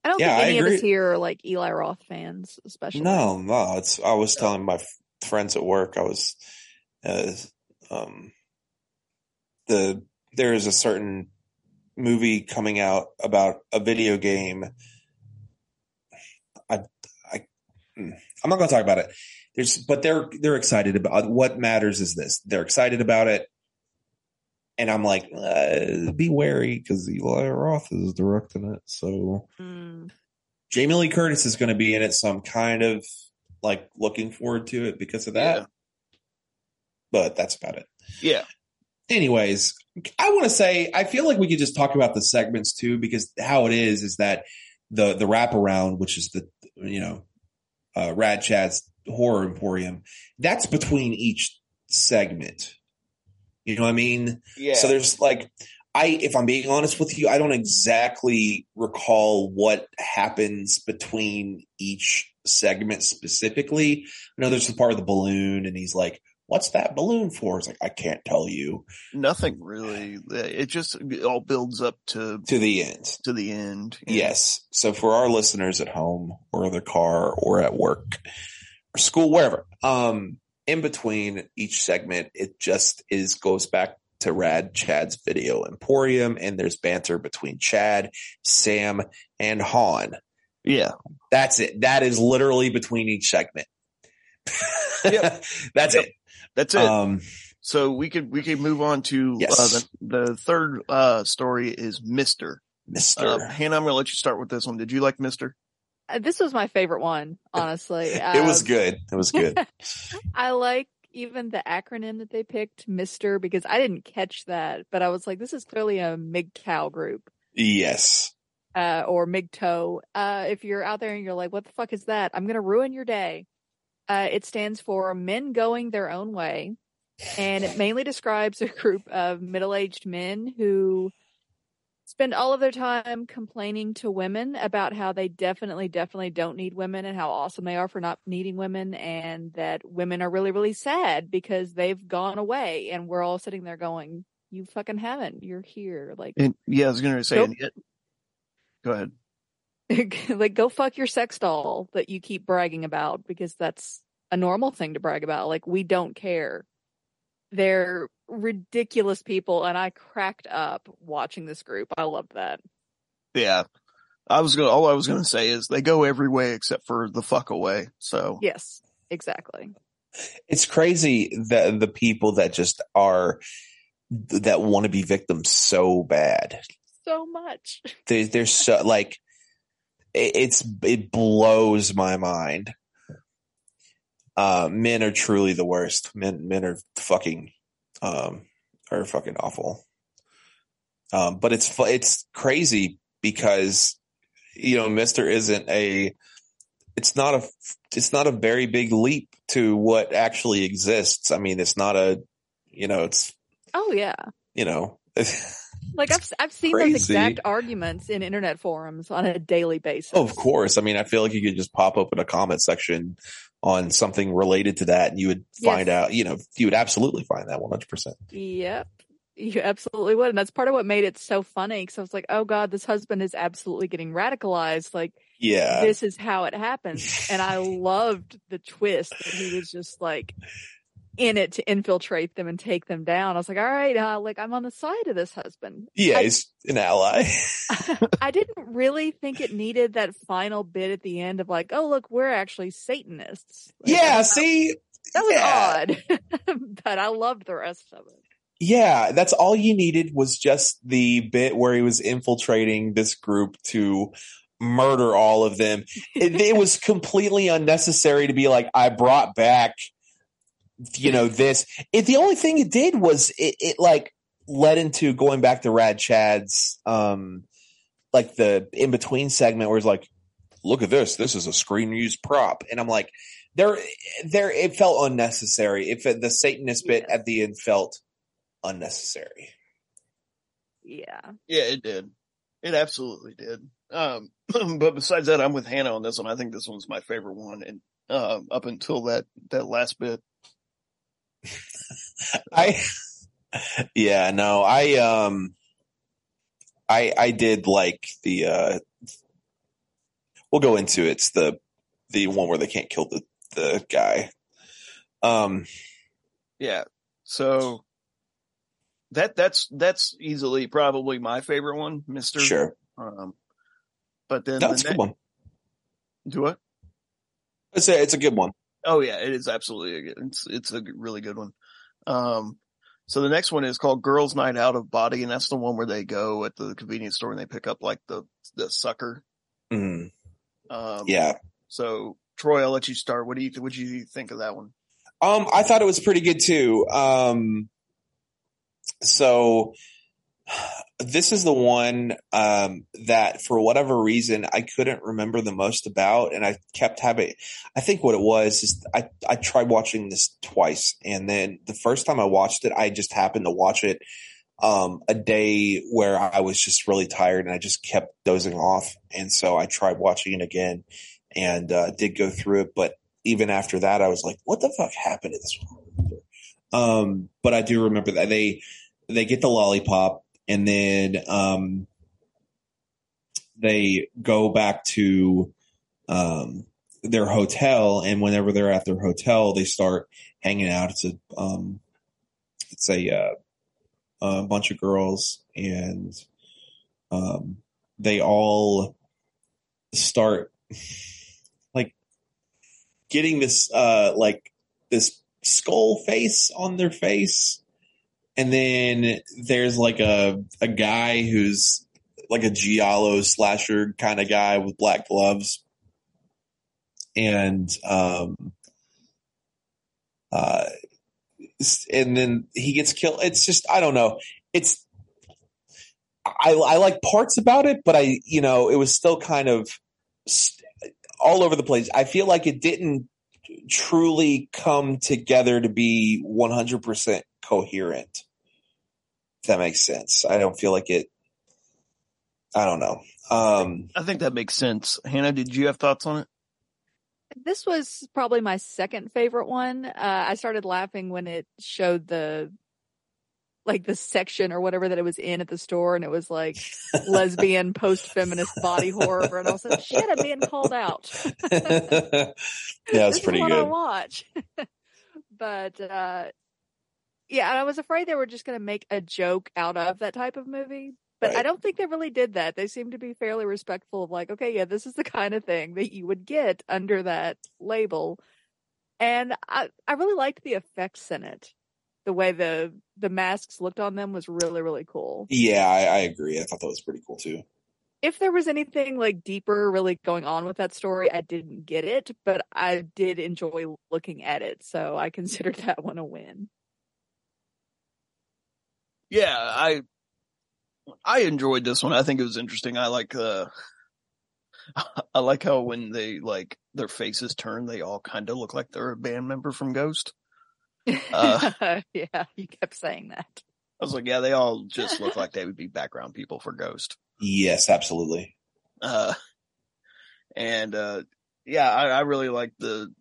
K: I don't
C: Yeah,
K: think any of us here are like Eli Roth fans, especially.
C: No, no. It's. I was telling my f- friends at work. I was, uh, um, the there is a certain movie coming out about a video game. I, I, mm, I'm not going to talk about it. There's, but they're they're excited about. What matters is this: they're excited about it, and I'm like, uh, be wary because Eli Roth is directing it. So
K: Mm.
C: Jamie Lee Curtis is going to be in it, so I'm kind of like looking forward to it because of that.
A: Yeah.
C: But that's about it.
A: Yeah.
C: Anyways, I want to say I feel like we could just talk about the segments too, because how it is is that the the wraparound, which is the you know uh, Rad Chad's Horror Emporium, that's between each segment. You know what I mean?
A: Yeah.
C: So there's like, I, if I'm being honest with you, I don't exactly recall what happens between each segment specifically. I know there's the part of the balloon and he's like, what's that balloon for? It's like, I can't tell you
A: Nothing really. It just it all builds up to
C: to the end.
A: to the end.
C: Yes. So for our listeners at home or in their car or at work or school, wherever, um, in between each segment, it just is goes back to Rad Chad's video emporium and there's banter between Chad, Sam, and Hawn.
A: Yeah.
C: That's it. That is literally between each segment.
A: Yep. [LAUGHS]
C: That's
A: Yep.
C: it.
A: That's it.
C: Um,
A: so we could we could move on to
C: Yes.
A: uh, the the third uh story is Mister.
C: Mister.
A: Uh, Hannah, I'm gonna let you start with this one. Did you like Mister?
K: Uh, This was my favorite one, honestly. [LAUGHS]
C: it was
K: Um,
C: good. It was good. [LAUGHS]
K: I like even the acronym that they picked, Mister, because I didn't catch that, but I was like, this is clearly a MGTOW group,
C: yes.
K: uh, or MGTOW. Uh, if you're out there and you're like, what the fuck is that? I'm going to ruin your day. Uh, it stands for Men Going Their Own Way. And it mainly describes a group of middle aged men who spend all of their time complaining to women about how they definitely, definitely don't need women and how awesome they are for not needing women and that women are really, really sad because they've gone away and we're all sitting there going, you fucking haven't. You're here. Like,
A: And yeah, I was going to say, and go ahead. [LAUGHS]
K: like go fuck your sex doll that you keep bragging about because that's a normal thing to brag about. Like we don't care. They're ridiculous people and I cracked up watching this group. I love that.
A: Yeah. I was going to, all I was going to say is they go every way except for the fuck away. So
K: Yes, exactly.
C: It's crazy that the people that just are that want to be victims so bad.
K: So much. [LAUGHS]
C: They, they're so like it, it's it blows my mind. Uh, men are truly the worst. Men men are fucking um are fucking awful. Um, but it's it's crazy because you know Mister isn't a. It's not a. It's not a very big leap to what actually exists. I mean, it's not a. You know, it's
K: Oh yeah.
C: you know. [LAUGHS]
K: Like I've I've seen
C: crazy.
K: those exact arguments in internet forums on a daily basis.
C: Of course. I mean, I feel like you could just pop up in a comment section on something related to that and you would find
K: Yes.
C: out, you know, you would absolutely find that 100%.
K: Yep. You absolutely would. And that's part of what made it so funny. Cause I was like, oh God, this husband is absolutely getting radicalized. Like,
C: Yeah.
K: this is how it happens. and I [LAUGHS] loved the twist that he was just like in it to infiltrate them and take them down. I was like, all right, uh, like I'm on the side of this husband.
C: yeah,
K: I-
C: he's an ally. [LAUGHS] [LAUGHS]
K: I didn't really think it needed that final bit at the end of like, oh, look, we're actually Satanists. Like,
C: yeah, see,
K: that was
C: yeah.
K: odd, [LAUGHS] but I loved the rest of it.
C: yeah, that's all you needed was just the bit where he was infiltrating this group to murder all of them. It, it was completely unnecessary to be like, I brought back, you know, this. It, the only thing it did was it, it like led into going back to Rad Chad's, um, like the in between segment where it's like, look at this, this is a screen used prop. And I'm like, there, there, it felt unnecessary. If the Satanist bit at the end felt unnecessary.
K: Yeah.
A: Yeah, it did. It absolutely did. Um, [CLEARS THROAT] but besides that, I'm with Hannah on this one. I think this one's my favorite one. And, um, up until that, that last bit, [LAUGHS]
C: I yeah, no, I um I I did like the uh we'll go into it. It's the the one where they can't kill the the guy. Um
A: yeah. So that, that's, that's easily probably my favorite one, Mr.
C: Sure.
A: Um, but then
C: no,
A: the ne-
C: good one.
A: Do what?
C: It's a it's a good one.
A: Oh yeah, it is absolutely a good, it's, it's a really good one. Um, so the next one is called Girls Night Out of Body, and that's the one where they go at the convenience store and they pick up like the, the sucker.
C: Mm,
A: Um,
C: yeah.
A: So Troy, I'll let you start. What do you, what do you think of that one?
C: Um, I thought it was pretty good too. Um, so this is the one um, that, for whatever reason, I couldn't remember the most about, and I kept having. I think what it was is I I tried watching this twice, and then the first time I watched it, I just happened to watch it um, a day where I was just really tired, and I just kept dozing off, and so I tried watching it again, and uh, did go through it, but even after that, I was like, what the fuck happened to this one? Um, but I do remember that they, they get the lollipop and then, um, they go back to, um, their hotel. And whenever they're at their hotel, they start hanging out. It's a, um, it's a, uh, a bunch of girls and, um, they all start like getting this uh like this skull face on their face and then there's like a a guy who's like a giallo slasher kind of guy with black gloves. And um uh and then he gets killed. It's just i don't know. It's I, I like parts about it, but I, you know, it was still kind of st- all over the place. I feel like it didn't truly come together to be 100% coherent. If that makes sense. I don't feel like it, I don't know. Um,
A: I think that makes sense. Hannah, did you have thoughts on it?
K: This was probably my second favorite one. Uh, I started laughing when it showed the like the section or whatever that it was in at the store, and it was like [LAUGHS] lesbian post feminist body horror, and I was like, "Shit, I'm being called out." [LAUGHS]
C: yeah, it's pretty
K: is what I
C: good.
K: watch. [LAUGHS] but uh, yeah, and I was afraid they were just going to make a joke out of that type of movie. But I don't think they really did that. They seemed to be fairly respectful of like, okay, yeah, this is the kind of thing that you would get under that label. And I, I really liked the effects in it. The way the the masks looked on them was really, really cool.
C: Yeah, I, I agree. I thought that was pretty cool too.
K: If there was anything like deeper really going on with that story, I didn't get it, but I did enjoy looking at it. So I considered [LAUGHS] that one a win.
A: Yeah, I I enjoyed this one. I think it was interesting. I like uh [LAUGHS] I like how when they like their faces turn, they all kind of look like they're a band member from Ghost. Uh, [LAUGHS]
K: yeah, you kept saying that.
A: I was like, yeah, they all just look like they would be background people for Ghost.
C: Yes, absolutely.
A: Uh, and, uh, yeah, I, I really like the,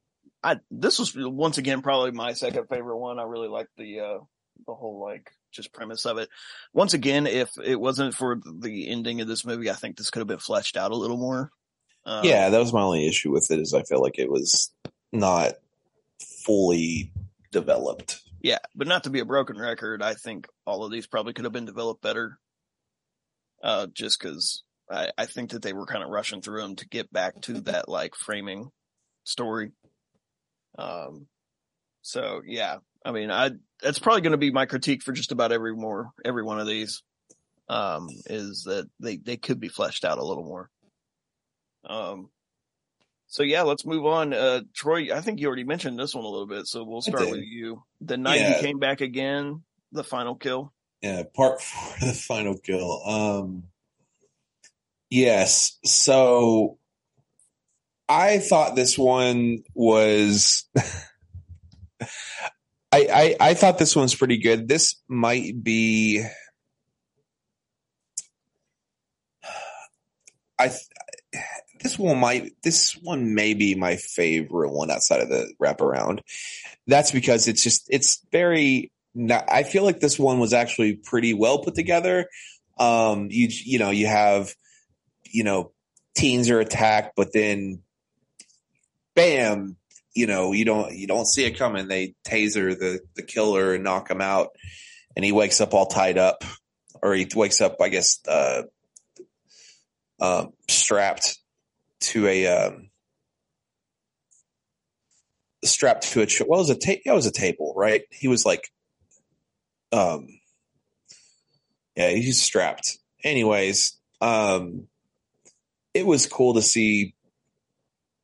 A: I, this was once again, probably my second favorite one. I really like the, uh, the whole like just premise of it. Once again, if it wasn't for the ending of this movie, I think this could have been fleshed out a little more. Um,
C: yeah, that was my only issue with it is I feel like it was not fully developed.
A: Yeah, but not to be a broken record, I think all of these probably could have been developed better. Uh, just cause I, I think that they were kind of rushing through them to get back to that like framing story. Um, so yeah, I mean, I, that's probably going to be my critique for just about every more, every one of these, um, is that they, they could be fleshed out a little more. Um, so yeah, let's move on. Uh, Troy, I think you already mentioned this one a little bit, so we'll start with you. The night
C: Yeah.
A: he came back again, the final kill.
C: Yeah, part [LAUGHS] four, the final kill. Um, yes. So I thought this one was, [LAUGHS] I, I thought this one's pretty good. This might be, I, this one might, this one may be my favorite one outside of the wraparound. That's because it's just, it's very, I feel like this one was actually pretty well put together. Um, you, you know, you have, you know, teens are attacked, but then bam, you know, you don't, you don't see it coming. They taser the, the killer and knock him out and he wakes up all tied up or he wakes up, I guess, uh, uh, strapped to a, um, strapped to a, what was a ta- that was a table, right? He was like, um, yeah, he's strapped. Anyways, um, it was cool to see,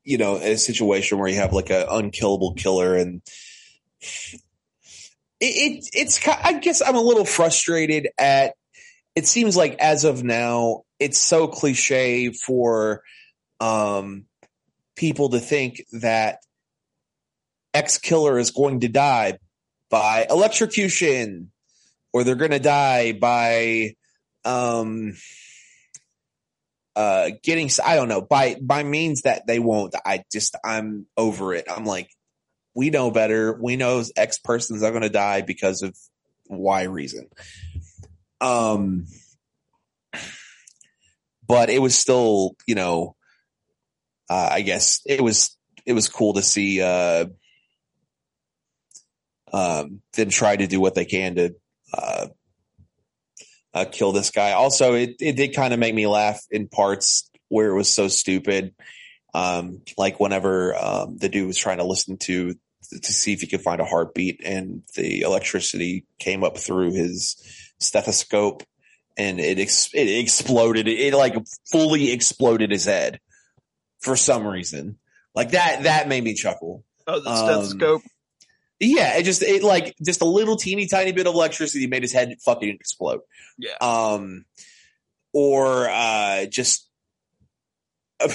C: you know, a situation where you have like an unkillable killer and it, it it's I guess I'm a little frustrated at it seems like as of now it's so cliche for um people to think that X killer is going to die by electrocution or they're going to die by um uh getting I don't know by by means that they won't I just I'm over it. I'm like we know better. We know X persons are going to die because of Y reason. Um but it was still you know uh, I guess it was it was cool to see uh um them try to do what they can to uh uh, kill this guy. Also, it, it did kind of make me laugh in parts where it was so stupid. Um, like whenever um, the dude was trying to listen to to see if he could find a heartbeat, and the electricity came up through his stethoscope, and it ex- it exploded. It, it like fully exploded his head for some reason. Like that that made me chuckle.
A: Oh, the
C: Um,
A: stethoscope.
C: Yeah, it just it like just a little teeny tiny bit of electricity made his head fucking explode.
A: Yeah.
C: Um, or uh, just [LAUGHS]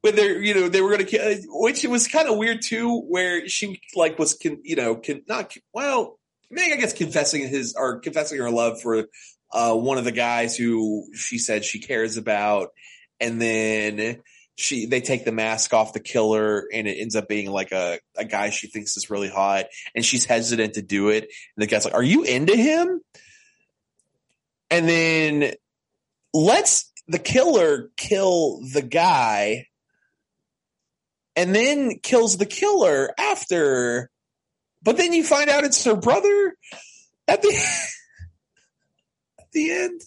C: when they're you know they were gonna kill, which it was kind of weird too, where she like was con, you know can not well maybe I guess confessing his or confessing her love for uh, one of the guys who she said she cares about, and then she they take the mask off the killer, and it ends up being like a a guy she thinks is really hot, and she's hesitant to do it. And the guy's like, "Are you into him?" And then let's the killer kill the guy and then kills the killer after. But then you find out it's her brother at the [LAUGHS] at the end.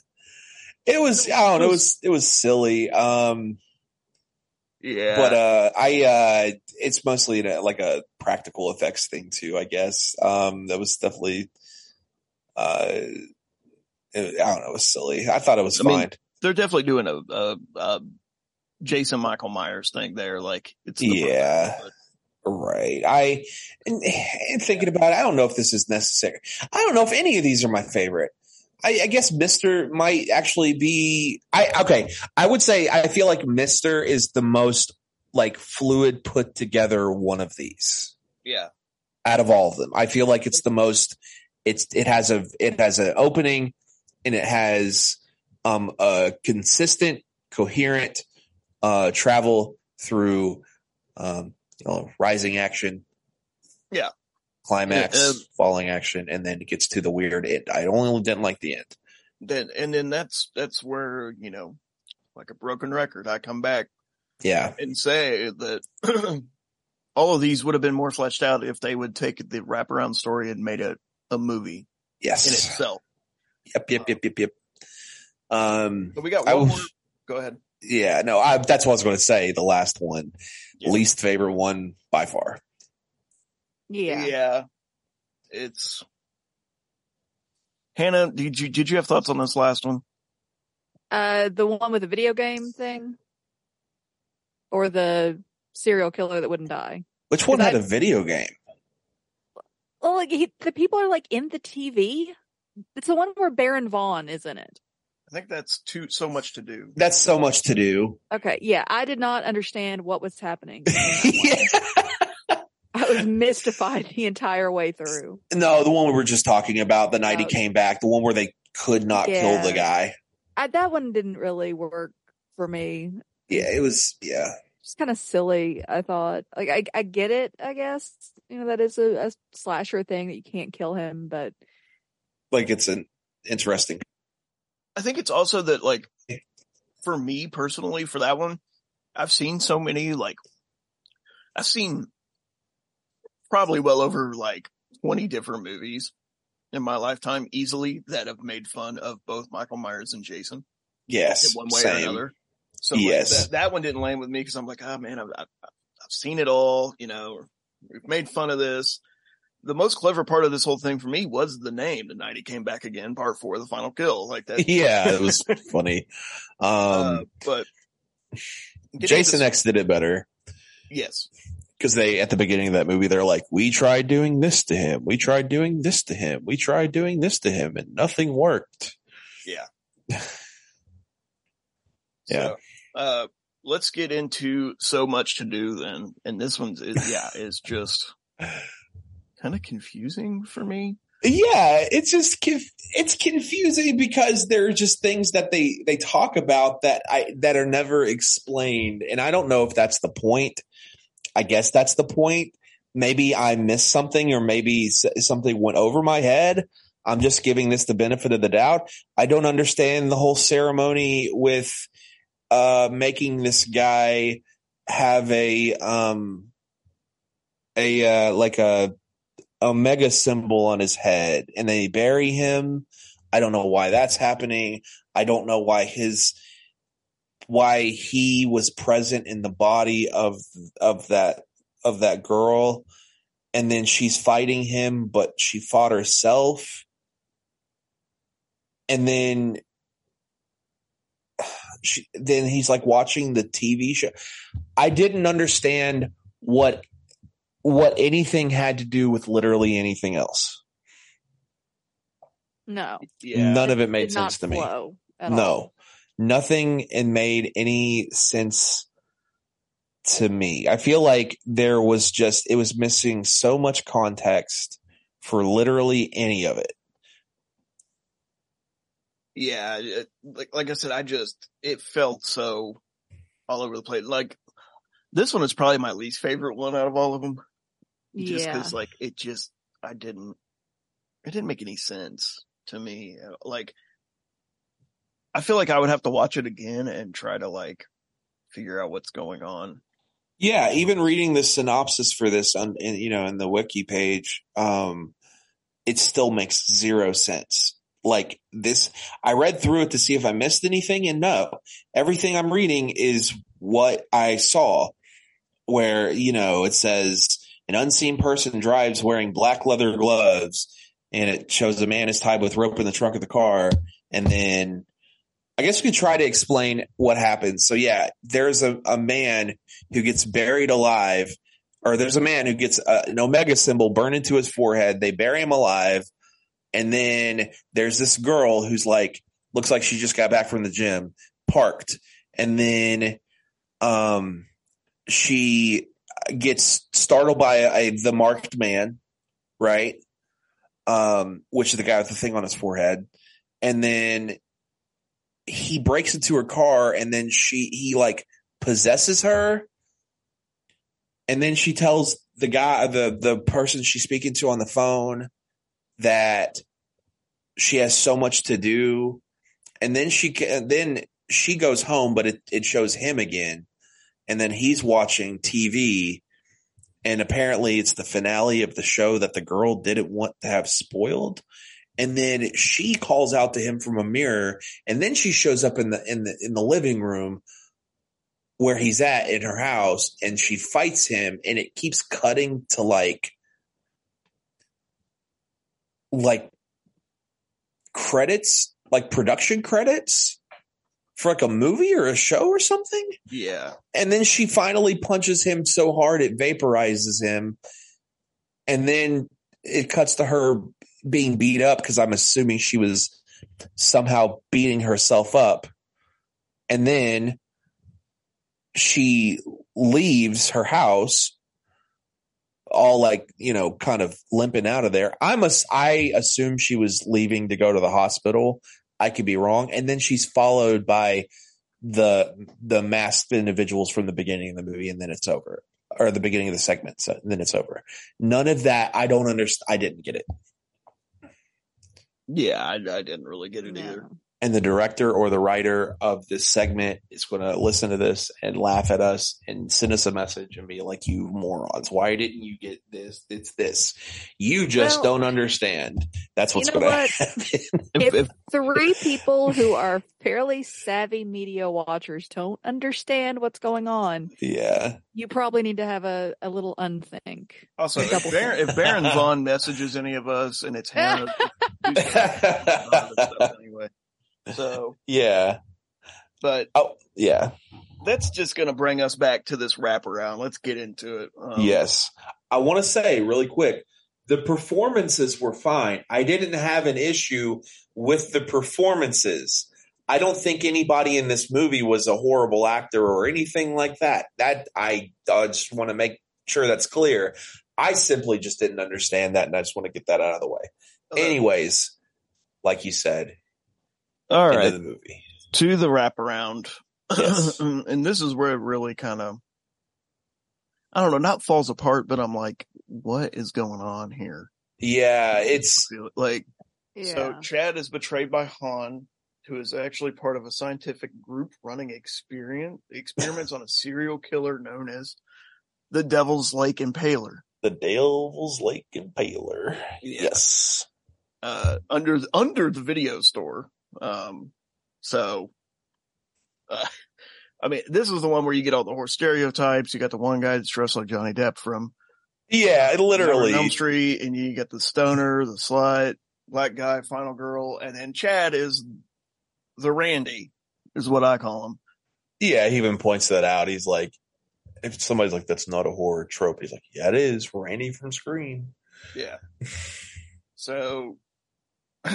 C: It was I don't know, it was it was silly. Um
A: Yeah.
C: but uh I uh it's mostly a, like a practical effects thing too, I guess. Um that was definitely uh it, I don't know, it was silly. I thought it was
A: I mean,
C: fine.
A: they're definitely doing a, a, a Jason Michael Myers thing there. Like it's
C: Yeah. Right. I and, and thinking about it, I don't know if this is necessary. I don't know if any of these are my favorite. I, I guess Mister might actually be. I okay. I would say I feel like Mister is the most like fluid put together one of these
A: yeah.
C: out of all of them. I feel like it's the most. It's it has a it has an opening, and it has um a consistent, coherent uh travel through um you know rising action,
A: Yeah.
C: Climax,
A: Yeah, uh,
C: falling action, and then it gets to the weird end. I only didn't like the end.
A: Then and then that's that's where you know, like a broken record, I come back
C: Yeah,
A: and say that [CLEARS THROAT] all of these would have been more fleshed out if they would take the wraparound story and made it a movie
C: yes,
A: in itself.
C: yep, yep, yep, yep, yep. Um,
A: But we got one more. Go ahead.
C: yeah, no, I, that's what I was going to say. The last one,
A: Yeah.
C: least favorite one by far.
K: Yeah.
A: Yeah. It's Hannah, did you did you have thoughts on this last one?
K: Uh, the one with the video game thing, or the serial killer that wouldn't die.
C: Which one had
K: that-
C: a video game?
K: Well, like he, the people are like in the TV. It's the one where Baron Vaughn is in it.
A: I think that's too so much to do.
C: That's so much to do.
K: Okay, yeah, I did not understand what was happening.
C: yeah. [LAUGHS] [LAUGHS] [LAUGHS]
K: I was mystified the entire way through.
C: No, the one we were just talking about, the night he
K: Oh.
C: came back, the one where they could not kill the guy.
K: I, that one didn't really work for me.
C: Yeah, it was, yeah.
K: Just kind of silly. I thought, like, I, I get it. I guess you know that is a, a slasher thing that you can't kill him, but
C: Like it's an interesting.
A: I think it's also that like for me personally for that one, I've seen so many like I've seen probably well over like 20 different movies in my lifetime easily that have made fun of both Michael Myers and Jason in
C: Yes.
A: one way
C: same.
A: or another. So like,
C: Yes.
A: that, that one didn't land with me because I'm like, oh man, I've, I've, I've seen it all, you know, we've made fun of this. The most clever part of this whole thing for me was the name, The Night He Came Back Again, part four, The Final Kill. Like that. [LAUGHS]
C: Yeah, it was [LAUGHS] funny. Um,
A: uh, but
C: Jason X did it better
A: yes.
C: Because they, at the beginning of that movie, they're like, we tried doing this to him. We tried doing this to him. We tried doing this to him and nothing worked.
A: Yeah. [LAUGHS]
C: Yeah.
A: So, uh, let's get into so much to do then. And this one's, is, yeah, [LAUGHS] is just kind of confusing for me.
C: Yeah, it's just it's confusing because there are just things that they they talk about that I that are never explained, and I don't know if that's the point. I guess that's the point. Maybe I missed something, or maybe something went over my head. I'm just giving this the benefit of the doubt. I don't understand the whole ceremony with uh making this guy have a um a uh like a a mega symbol on his head and they bury him. I don't know why that's happening. I don't know why his why he was present in the body of of that of that girl and then she's fighting him but she fought herself. And then [SIGHS] she, then he's like watching the TV show. I didn't understand what what anything had to do with literally anything else.
K: no,
A: Yeah.
C: None of it made
K: did not
C: sense to me.
K: at
C: No,
K: all.
C: Nothing it made any sense to me. I feel like there was just, it was missing so much context for literally any of it.
A: yeah, it, uh, like like I said, I just it felt so all over the place. Like this one is probably my least favorite one out of all of them. Just
K: yeah.
A: because, like, it just I didn't it didn't make any sense to me. Like, I feel like I would have to watch it again and try to like figure out what's going on.
C: Yeah, even reading the synopsis for this on, in, you know, in the wiki page, um, it still makes zero sense. Like this, I read through it to see if I missed anything, and no, everything I'm reading is what I saw. Where you know it says an unseen person drives wearing black leather gloves, and it shows a man is tied with rope in the trunk of the car, and then I guess we could try to explain what happens. So yeah, there's a, a man who gets buried alive, or there's a man who gets a, an omega symbol burned into his forehead. They bury him alive. And then there's this girl who's like, looks like she just got back from the gym, parked. And then, um, she gets startled by a, the marked man, right? Um, which is the guy with the thing on his forehead. And then he breaks into her car and then she he like possesses her. And then she tells the guy the the person she's speaking to on the phone that she has so much to do. And then she then she goes home but it, it shows him again. And then he's watching tv and apparently it's the finale of the show that the girl didn't want to have spoiled and then she calls out to him from a mirror and then she shows up in the in the in the living room where he's at in her house and she fights him and it keeps cutting to like like credits like production credits for like a movie or a show or something
A: Yeah.
C: and then she finally punches him so hard it vaporizes him and then it cuts to her being beat up because I'm assuming she was somehow beating herself up. And then she leaves her house all like, you know, kind of limping out of there. I'm a, I assume she was leaving to go to the hospital. I could be wrong. And then she's followed by the, the masked individuals from the beginning of the movie and then it's over or the beginning of the segment. So then it's over. None of that. I don't understand. I didn't get it.
A: Yeah, I, I didn't really get it either.
C: And the director or the writer of this segment is going to listen to this and laugh at us and send us a message and be like, "You morons! Why didn't you get this? It's this. You just
K: Well,
C: don't understand." That's what's
K: you know
C: going to happen.
K: If, three people who are fairly savvy media watchers don't understand what's going on,
C: yeah,
K: you probably need to have a, a little unthink.
A: Also, if,
K: Double
A: Baron, if [LAUGHS] Baron Vaughn messages any of us and it's Hannah, do stuff anyway. So, [LAUGHS]
C: yeah,
A: but
C: oh yeah,
A: that's just going to bring us back to this wraparound. Let's get into it. Um,
C: yes. I want to say really quick, the performances were fine. I didn't have an issue with the performances. I don't think anybody in this movie was a horrible actor or anything like that. That I, I just want to make sure that's clear. I simply just didn't understand that, and I just want to get that out of the way. Anyways, like you said,
A: All
C: into
A: right.
C: the movie.
A: to the wraparound.
C: Yes. [LAUGHS]
A: and this is where it really kind of, I don't know, not falls apart, but I'm like, what is going on here?
C: Yeah, it's
A: like,
K: Yeah.
A: so Chad is betrayed by Hawn, who is actually part of a scientific group running experience, experiments on a serial killer known as the Devil's Lake Impaler.
C: the Devil's Lake Impaler. Yes.
A: uh, under under the video store. Um, so, uh, I mean, this is the one where you get all the horse stereotypes. You got the one guy that's dressed like Johnny Depp from
C: Yeah, literally.
A: Elm Street, and you get the stoner, the slut, black guy, final girl, and then Chad is the Randy, is what I call him.
C: Yeah, he even points that out. He's like, if somebody's like, that's not a horror trope, he's like, yeah, it is. Randy from Scream.
A: Yeah. [LAUGHS] So [CLEARS THROAT]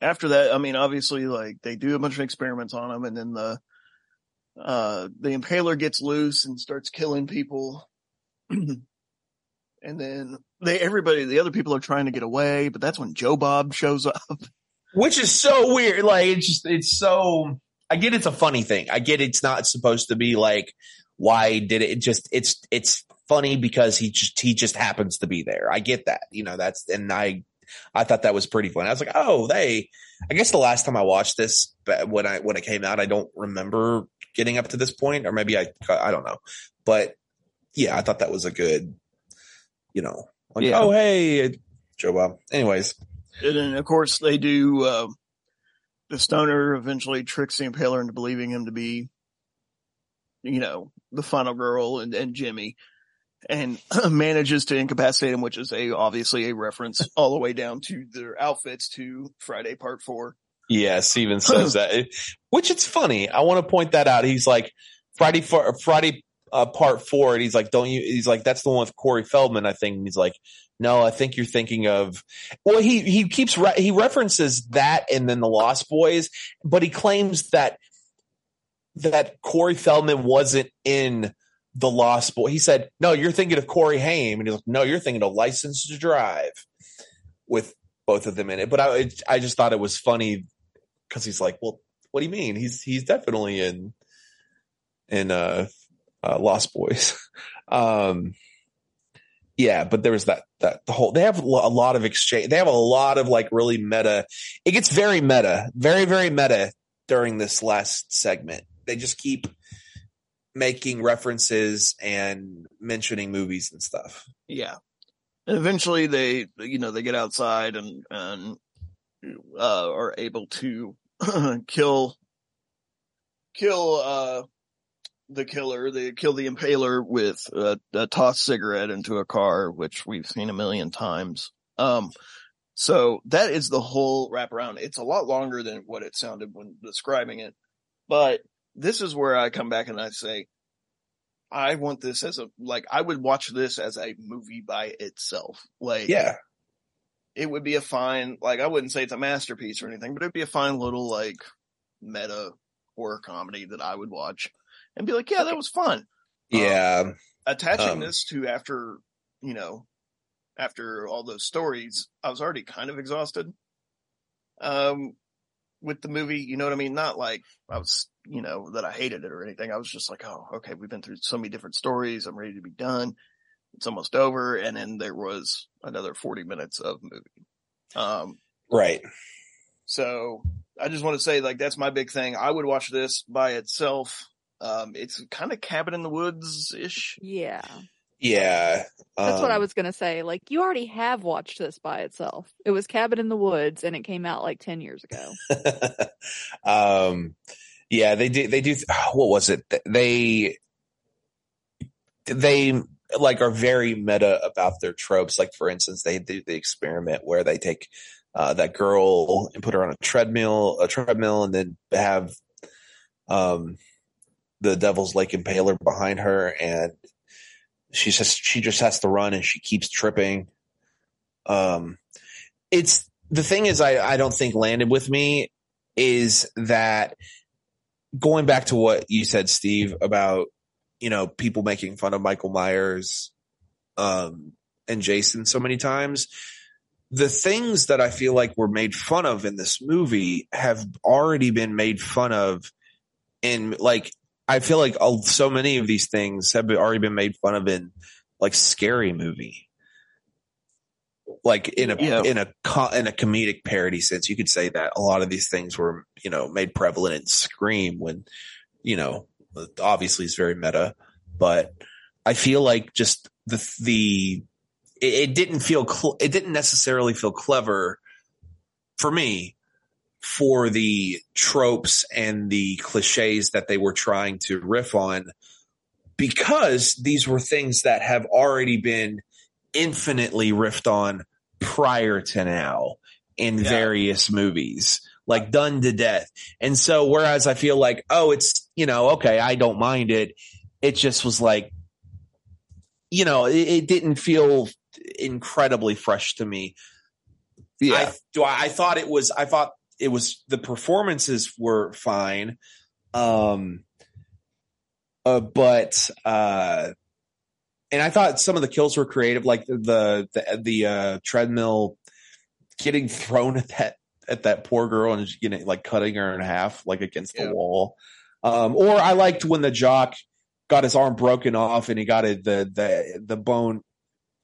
A: after that, I mean, obviously, like they do a bunch of experiments on him, and then the uh the impaler gets loose and starts killing people. [CLEARS THROAT] and then they everybody the other people are trying to get away, but that's when Joe Bob shows up.
C: which is so weird. Like it's just it's so. I get it's a funny thing. I get it's not supposed to be like why did it, it just it's it's funny because he just he just happens to be there. I get that. You know that's and I I thought that was pretty fun. I was like, oh, they. I guess the last time I watched this, but when I when it came out, I don't remember getting up to this point, or maybe I I don't know, but yeah, I thought that was a good, you know, like
A: Yeah.
C: oh hey, Joe Bob. Anyways,
A: And then, of course, they do. Uh, the stoner eventually tricks the impaler into believing him to be, you know, the final girl and, and Jimmy, and [CLEARS THROAT] manages to incapacitate him, which is a obviously a reference [LAUGHS] all the way down to their outfits to Friday Part Four.
C: Yeah, Steven [CLEARS THROAT] says that, which it's funny. I want to point that out. He's like Friday for Friday uh, part four, and he's like, "Don't you?" He's like, "That's the one with Corey Feldman." I think. And he's like, "No, I think you're thinking of." Well, he he keeps re- he references that and then the Lost Boys, but he claims that that Corey Feldman wasn't in the Lost Boy. He said, "No, you're thinking of Corey Haim," and he's like, "No, you're thinking of License to Drive," with both of them in it. But I it, I just thought it was funny because he's like, "Well, what do you mean? He's he's definitely in in uh, uh Lost Boys." [LAUGHS] um yeah, but there was that that the whole they have a a lot of exchange. They have a lot of like really meta. It gets very meta, very very meta during this last segment. They just keep making references and mentioning movies and stuff.
A: Yeah. And eventually they, you know, they get outside and, and, uh, are able to [CLEARS THROAT] kill, kill, uh, the killer. They kill the impaler with a, a tossed cigarette into a car, which we've seen a million times. Um, so that is the whole wraparound. It's a lot longer than what it sounded when describing it, but this is where I come back and I say, I want this as a, like, I would watch this as a movie by itself. Like,
C: Yeah,
A: it would be a fine, like, I wouldn't say it's a masterpiece or anything, but it'd be a fine little, like, meta horror comedy that I would watch and be like, yeah, that was fun.
C: yeah.
A: Attaching
C: Um,
A: this to after, you know, after all those stories, I was already kind of exhausted. Um, with the movie, you know what I mean? Not like I was, you know, that I hated it or anything. I was just like, oh, okay, we've been through so many different stories. I'm ready to be done. It's almost over. And then there was another 40 minutes of movie. Um,
C: right.
A: so I just want to say like, that's my big thing. I would watch this by itself. Um, it's kind of cabin in the woods ish.
K: Yeah.
C: Yeah,
K: That's what I
C: um,
K: was going to say. Like, you already have watched this by itself. It was Cabin in the Woods and it came out like 10 years ago. [LAUGHS]
C: um yeah they do they do [SIGHS] what was it? They they like are very meta about their tropes. Like for instance they do the experiment where they take uh that girl and put her on a treadmill a treadmill and then have um the devil's lake impaler behind her and she just she just has to run and she keeps tripping. Um it's the thing is i i don't think landed with me is that going back to what you said, Steve, about, you know, people making fun of Michael Myers, um, and Jason so many times. The things that I feel like were made fun of in this movie have already been made fun of in like, I feel like all- so many of these things have already been made fun of in like scary movie. Like in a
A: Yeah.
C: in a in a comedic parody sense, you could say that a lot of these things were you know made prevalent in Scream when you know obviously it's very meta, but I feel like just the the it, it didn't feel cl- it didn't necessarily feel clever for me for the tropes and the cliches that they were trying to riff on because these were things that have already been infinitely riffed on prior to now in
A: Yeah.
C: various movies like done to death and so whereas i feel like oh it's you know okay i don't mind it it just was like you know it, it didn't feel incredibly fresh to me
A: Yeah.
C: I, do I, I thought it was, I thought it was, the performances were fine. Um, uh, but, uh, and I thought some of the kills were creative, like the, the, the, uh, treadmill getting thrown at that, at that poor girl and you know like cutting her in half like against the wall. Um, or I liked when the jock got his arm broken off and he got it the the the bone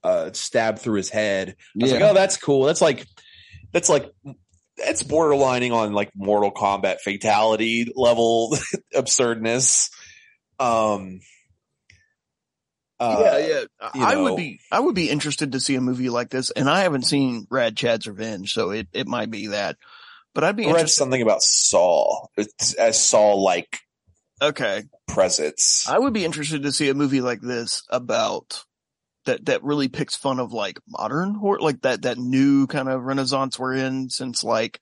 C: uh stabbed through his head. I was like,
A: Yeah.
C: oh, that's cool. That's like that's like it's borderlining on like Mortal Kombat fatality level [LAUGHS] absurdness. Um, uh,
A: yeah, yeah. I
C: know.
A: would be, I would be interested to see a movie like this, and I haven't seen Rad Chad's Revenge, so it, it might be that. But I'd be
C: I read
A: interested.
C: something about Saul. It's as Saul like
A: Okay,
C: presence.
A: I would be interested to see a movie like this about that that really picks fun of like modern horror, like that that new kind of renaissance we're in since like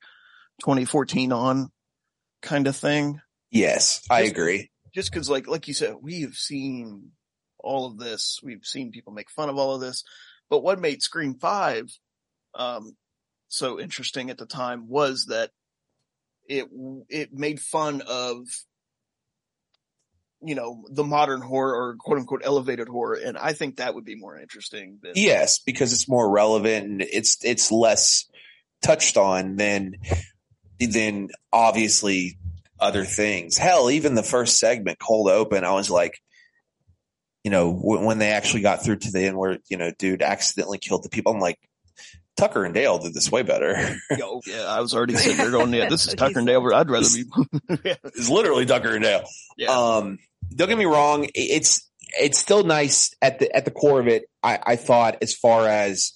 A: 2014 on, kind of thing.
C: Yes, I agree.
A: just because like like you said we have seen all of this. We've seen people make fun of all of this. But what made scream 5 um so interesting at the time was that it it made fun of you know the modern horror or quote unquote elevated horror. And i think that would be more interesting than
C: Yes, because it's more relevant and it's it's less touched on than than obviously other things. Hell, even the first segment, cold open, I was like, you know, w- when they actually got through to the end where you know, dude accidentally killed the people, I'm like, Tucker and Dale did this way better.
A: Yo, yeah i was already sitting there going yeah this is [LAUGHS] tucker and dale i'd rather be
C: it's [LAUGHS] literally Tucker and Dale.
A: Yeah.
C: Um, don't get me wrong. It's, it's still nice at the, at the core of it. I, I thought as far as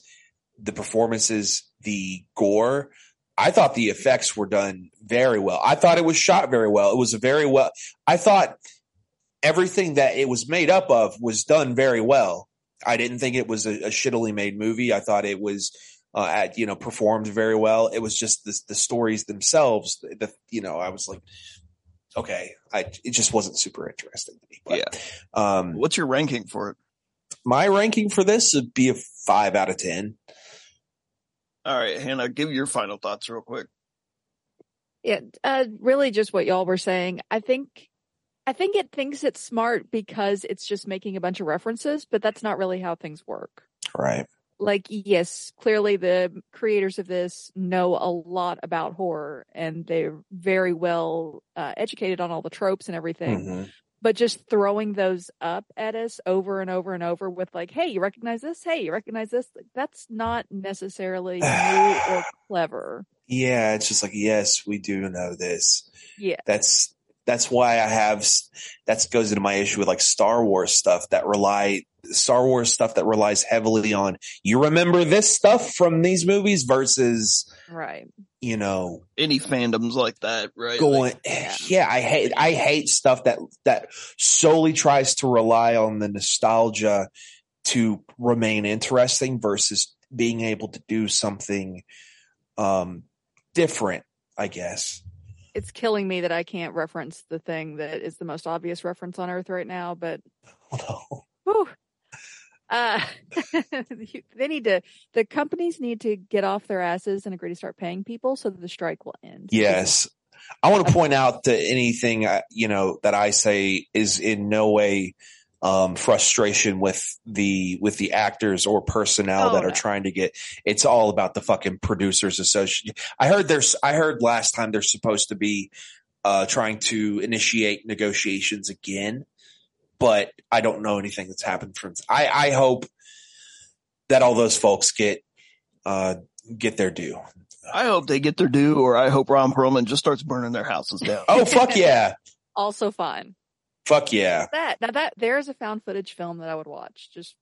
C: the performances, the gore, I thought the effects were done very well. I thought it was shot very well. It was a very well, I thought everything that it was made up of was done very well. I didn't think it was a, a shittily made movie. I thought it was, uh, at, you know, performed very well. It was just the, the stories themselves. The, the, you know, I was like, okay, I, it just wasn't super interesting to me. But,
A: yeah
C: um,
A: what's your ranking for it
C: my ranking for this would be a five out of 10.
A: all right hannah give your final thoughts real quick
K: Yeah, uh, really just what y'all were saying. I think, I think it thinks it's smart because it's just making a bunch of references, but that's not really how things work.
C: Right.
K: Like, yes, clearly the creators of this know a lot about horror and they're very well uh, educated on all the tropes and everything.
C: Mhm.
K: But just throwing those up at us over and over and over with like, hey, you recognize this? Hey, you recognize this? Like, that's not necessarily [SIGHS] new or clever.
C: Yeah, it's just like, yes, we do know this.
K: Yeah.
C: That's that's why I have that goes into my issue with like Star Wars stuff that rely Star Wars stuff that relies heavily on you remember this stuff from these movies versus
K: Right.
C: you know
A: any fandoms like that right
C: going
A: Like,
C: yeah. I hate I hate stuff that that solely tries to rely on the nostalgia to remain interesting versus being able to do something um different, I guess.
K: It's killing me that I can't reference the thing that is the most obvious reference on earth right now, but [LAUGHS] [LAUGHS] whew. uh [LAUGHS] they need to the companies need to get off their asses and agree to start paying people so that the strike will end.
C: Yes. I want to point out that anything, uh, you know, that I say is in no way um, frustration with the with the actors or personnel
K: Oh,
C: that are
K: no.
C: trying to get. It's all about the fucking producers association. I heard there's. I heard last time they're supposed to be uh, trying to initiate negotiations again, but I don't know anything that's happened from. I I hope that all those folks get uh, get their due.
A: I hope they get their due, or I hope Ron Perlman just starts burning their houses down.
C: Oh fuck yeah, [LAUGHS]
K: Also fine.
C: Fuck yeah.
K: That now that there's a found footage film that I would watch. Just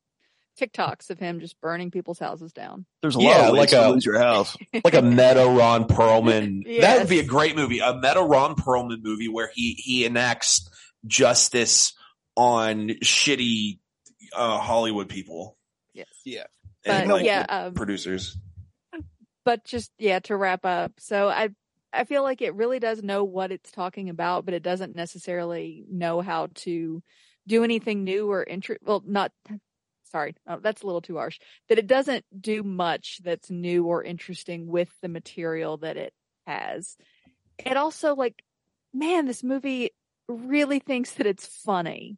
K: TikToks of him just burning people's houses down.
A: There's a
C: Yeah,
A: lot of
C: like
A: to
C: a-
A: lose your house. [LAUGHS]
C: like a meta Ron Perlman. [LAUGHS] That would be a great movie. A meta Ron Perlman movie where he he enacts justice on shitty uh, Hollywood people
K: Yes.
A: Yeah.
C: and
K: But,
C: like,
K: yeah, um,
C: producers.
K: but just yeah to wrap up so i i feel like it really does know what it's talking about but it doesn't necessarily know how to do anything new or interest well not sorry oh, that's a little too harsh that it doesn't do much that's new or interesting with the material that it has it also like man this movie really thinks that it's funny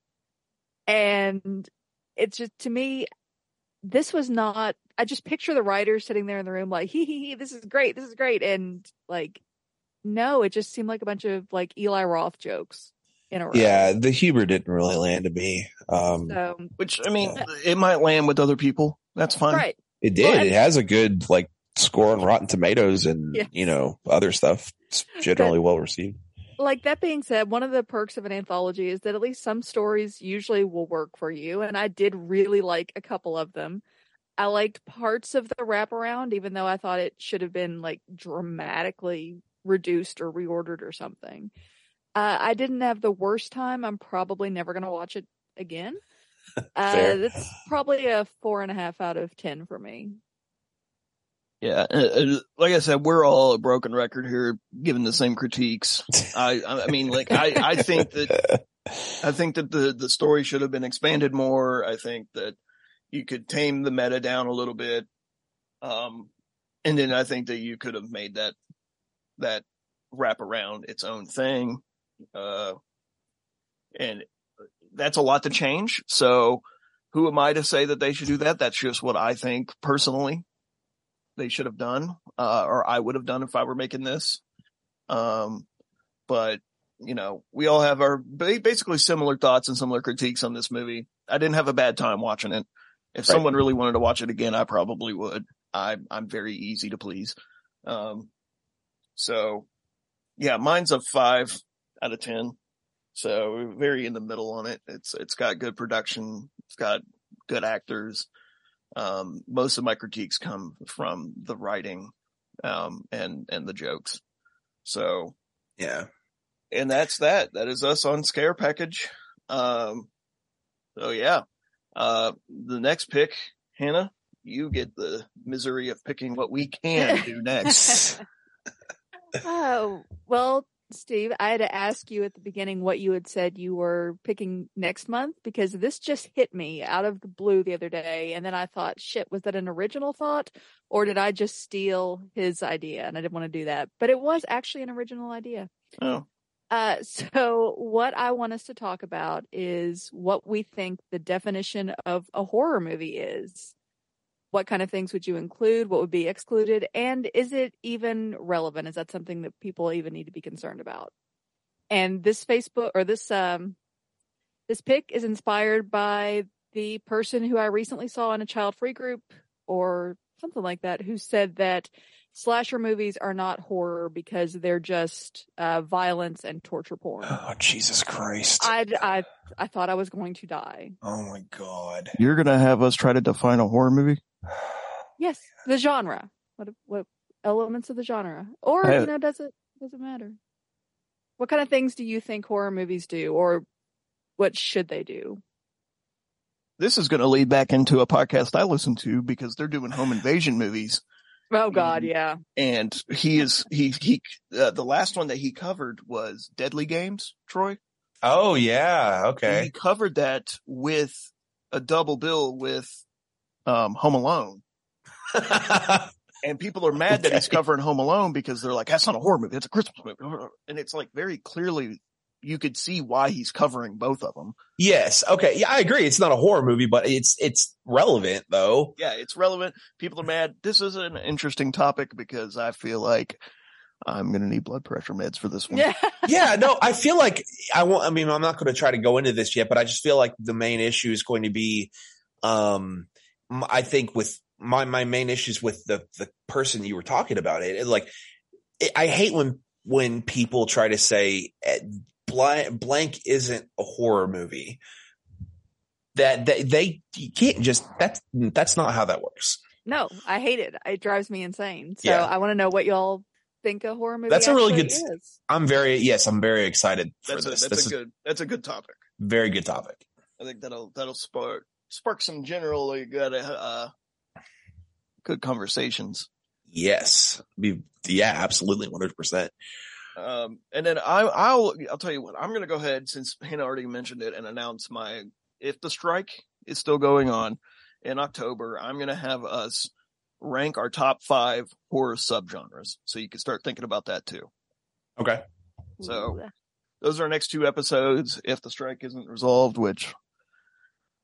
K: and it's just to me this was not I just picture the writers sitting there in the room like, hee hee hee, this is great, this is great. And like, no, it just seemed like a bunch of like Eli Roth jokes in a row.
C: Yeah, the humor didn't really land to me. Um,
K: So,
A: Which I mean, it might land with other people. That's fine.
K: right.
C: it did.
K: Well,
C: it has a good like score on Rotten Tomatoes and
K: Yes.
C: you know other stuff. It's generally well received.
K: Like that being said, one of the perks of an anthology is that at least some stories usually will work for you. And I did really like a couple of them. I liked parts of the wraparound, even though I thought it should have been like dramatically reduced or reordered or something. Uh, I didn't have the worst time. I'm probably never going to watch it again. [LAUGHS] Uh, that's probably a four and a half out of 10 for me.
A: Yeah, like I said, we're all a broken record here, giving the same critiques. I, I I mean, like I, I think that I think that the the story should have been expanded more. I think that you could tame the meta down a little bit, um, and then I think that you could have made that that wrap around its own thing, uh, and that's a lot to change. So, who am I to say that they should do that? That's just what I think personally they should have done, uh, or I would have done if I were making this. Um, but you know, we all have our basically similar thoughts and similar critiques on this movie. I didn't have a bad time watching it. If
C: Right.
A: someone really wanted to watch it again, I probably would. I, I'm very easy to please. Um, so yeah, mine's a five out of 10. So very in the middle on it. It's, it's got good production. It's got good actors. Um, most of my critiques come from the writing, um, and, and the jokes. So,
C: Yeah.
A: and that's that. That is us on Scare Package. Um, so yeah, uh, the next pick, Hannah, you get the misery of picking what we can do [LAUGHS] next. [LAUGHS]
K: Oh, well, Steve, I had to ask you at the beginning what you had said you were picking next month because this just hit me out of the blue the other day. And then I thought, shit, was that an original thought or did I just steal his idea? And I didn't want to do that, but it was actually an original idea.
A: oh,
K: Uh, [LAUGHS] so what I want us to talk about is what we think the definition of a horror movie is. What kind of things would you include? What would be excluded? And is it even relevant? Is that something that people even need to be concerned about? And this Facebook or this, um, this pick is inspired by the person who I recently saw in a child free group or something like that who said that slasher movies are not horror because they're just uh, violence and torture porn.
C: Oh Jesus Christ!
K: I, I, I thought I was going to die.
C: oh my God!
A: you're going to have us try to define a horror movie?
K: Yes, the genre. What what elements of the genre? Or
A: I-
K: you know, does it does it matter? What kind of things do you think horror movies do, or what should they do?
A: This is going to lead back into a podcast I listen to because they're doing home invasion movies.
K: Oh God,
A: Mhm.
K: yeah.
A: And he is, he, he, uh, the last one that he covered was Deadly Games, Troy.
C: Oh yeah.
A: And
C: Okay.
A: he covered that with a double bill with, um, Home Alone. [LAUGHS] And people are mad that he's covering Home Alone because they're like, that's not a horror movie. It's a Christmas movie. And it's like very clearly you could see why he's covering both of them.
C: yes. Okay. Yeah, I agree. It's not a horror movie, but it's it's relevant though.
A: Yeah, it's relevant. People are mad. This is an interesting topic because I feel like I'm going to need blood pressure meds for this one.
K: Yeah.
C: yeah, no, [LAUGHS] I feel like I won't. I mean, I'm not going to try to go into this yet, but I just feel like the main issue is going to be, um, m- I think with my my main issues with the the person you were talking about it, it like it, I hate when when people try to say eh, blank blank isn't a horror movie. That they, they you can't just that's that's not how that works.
K: No, I hate it. It drives me insane. So
C: Yeah.
K: I want to know what y'all think a horror movie
C: That's a really good-
K: is.
C: I'm very yes, I'm very excited for
A: That's a,
C: this.
A: that's
C: This
A: a good, that's a good topic.
C: very good topic.
A: I think that'll, that'll spark, spark some generally good, uh, good conversations.
C: Yes. Be, yeah, absolutely. 100%.
A: Um, and then I, I'll, I'll tell you what, I'm going to go ahead since Hannah already mentioned it and announce my, if the strike is still going on in October, I'm going to have us rank our top five horror subgenres. So you can start thinking about that too.
C: Okay.
A: So those are our next two episodes. If the strike isn't resolved, which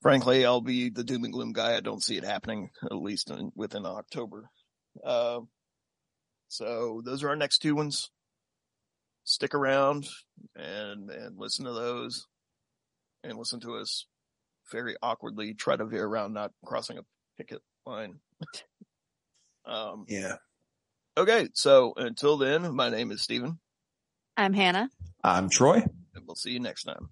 A: frankly, I'll be the doom and gloom guy. I don't see it happening at least in, within October. Uh, so those are our next two ones. Stick around and and listen to those, and listen to us very awkwardly try to veer around not crossing a picket line. um,
C: Yeah.
A: okay, so until then, my name is Steven,
K: I'm Hannah.
C: I'm Troy.
A: and we'll see you next time.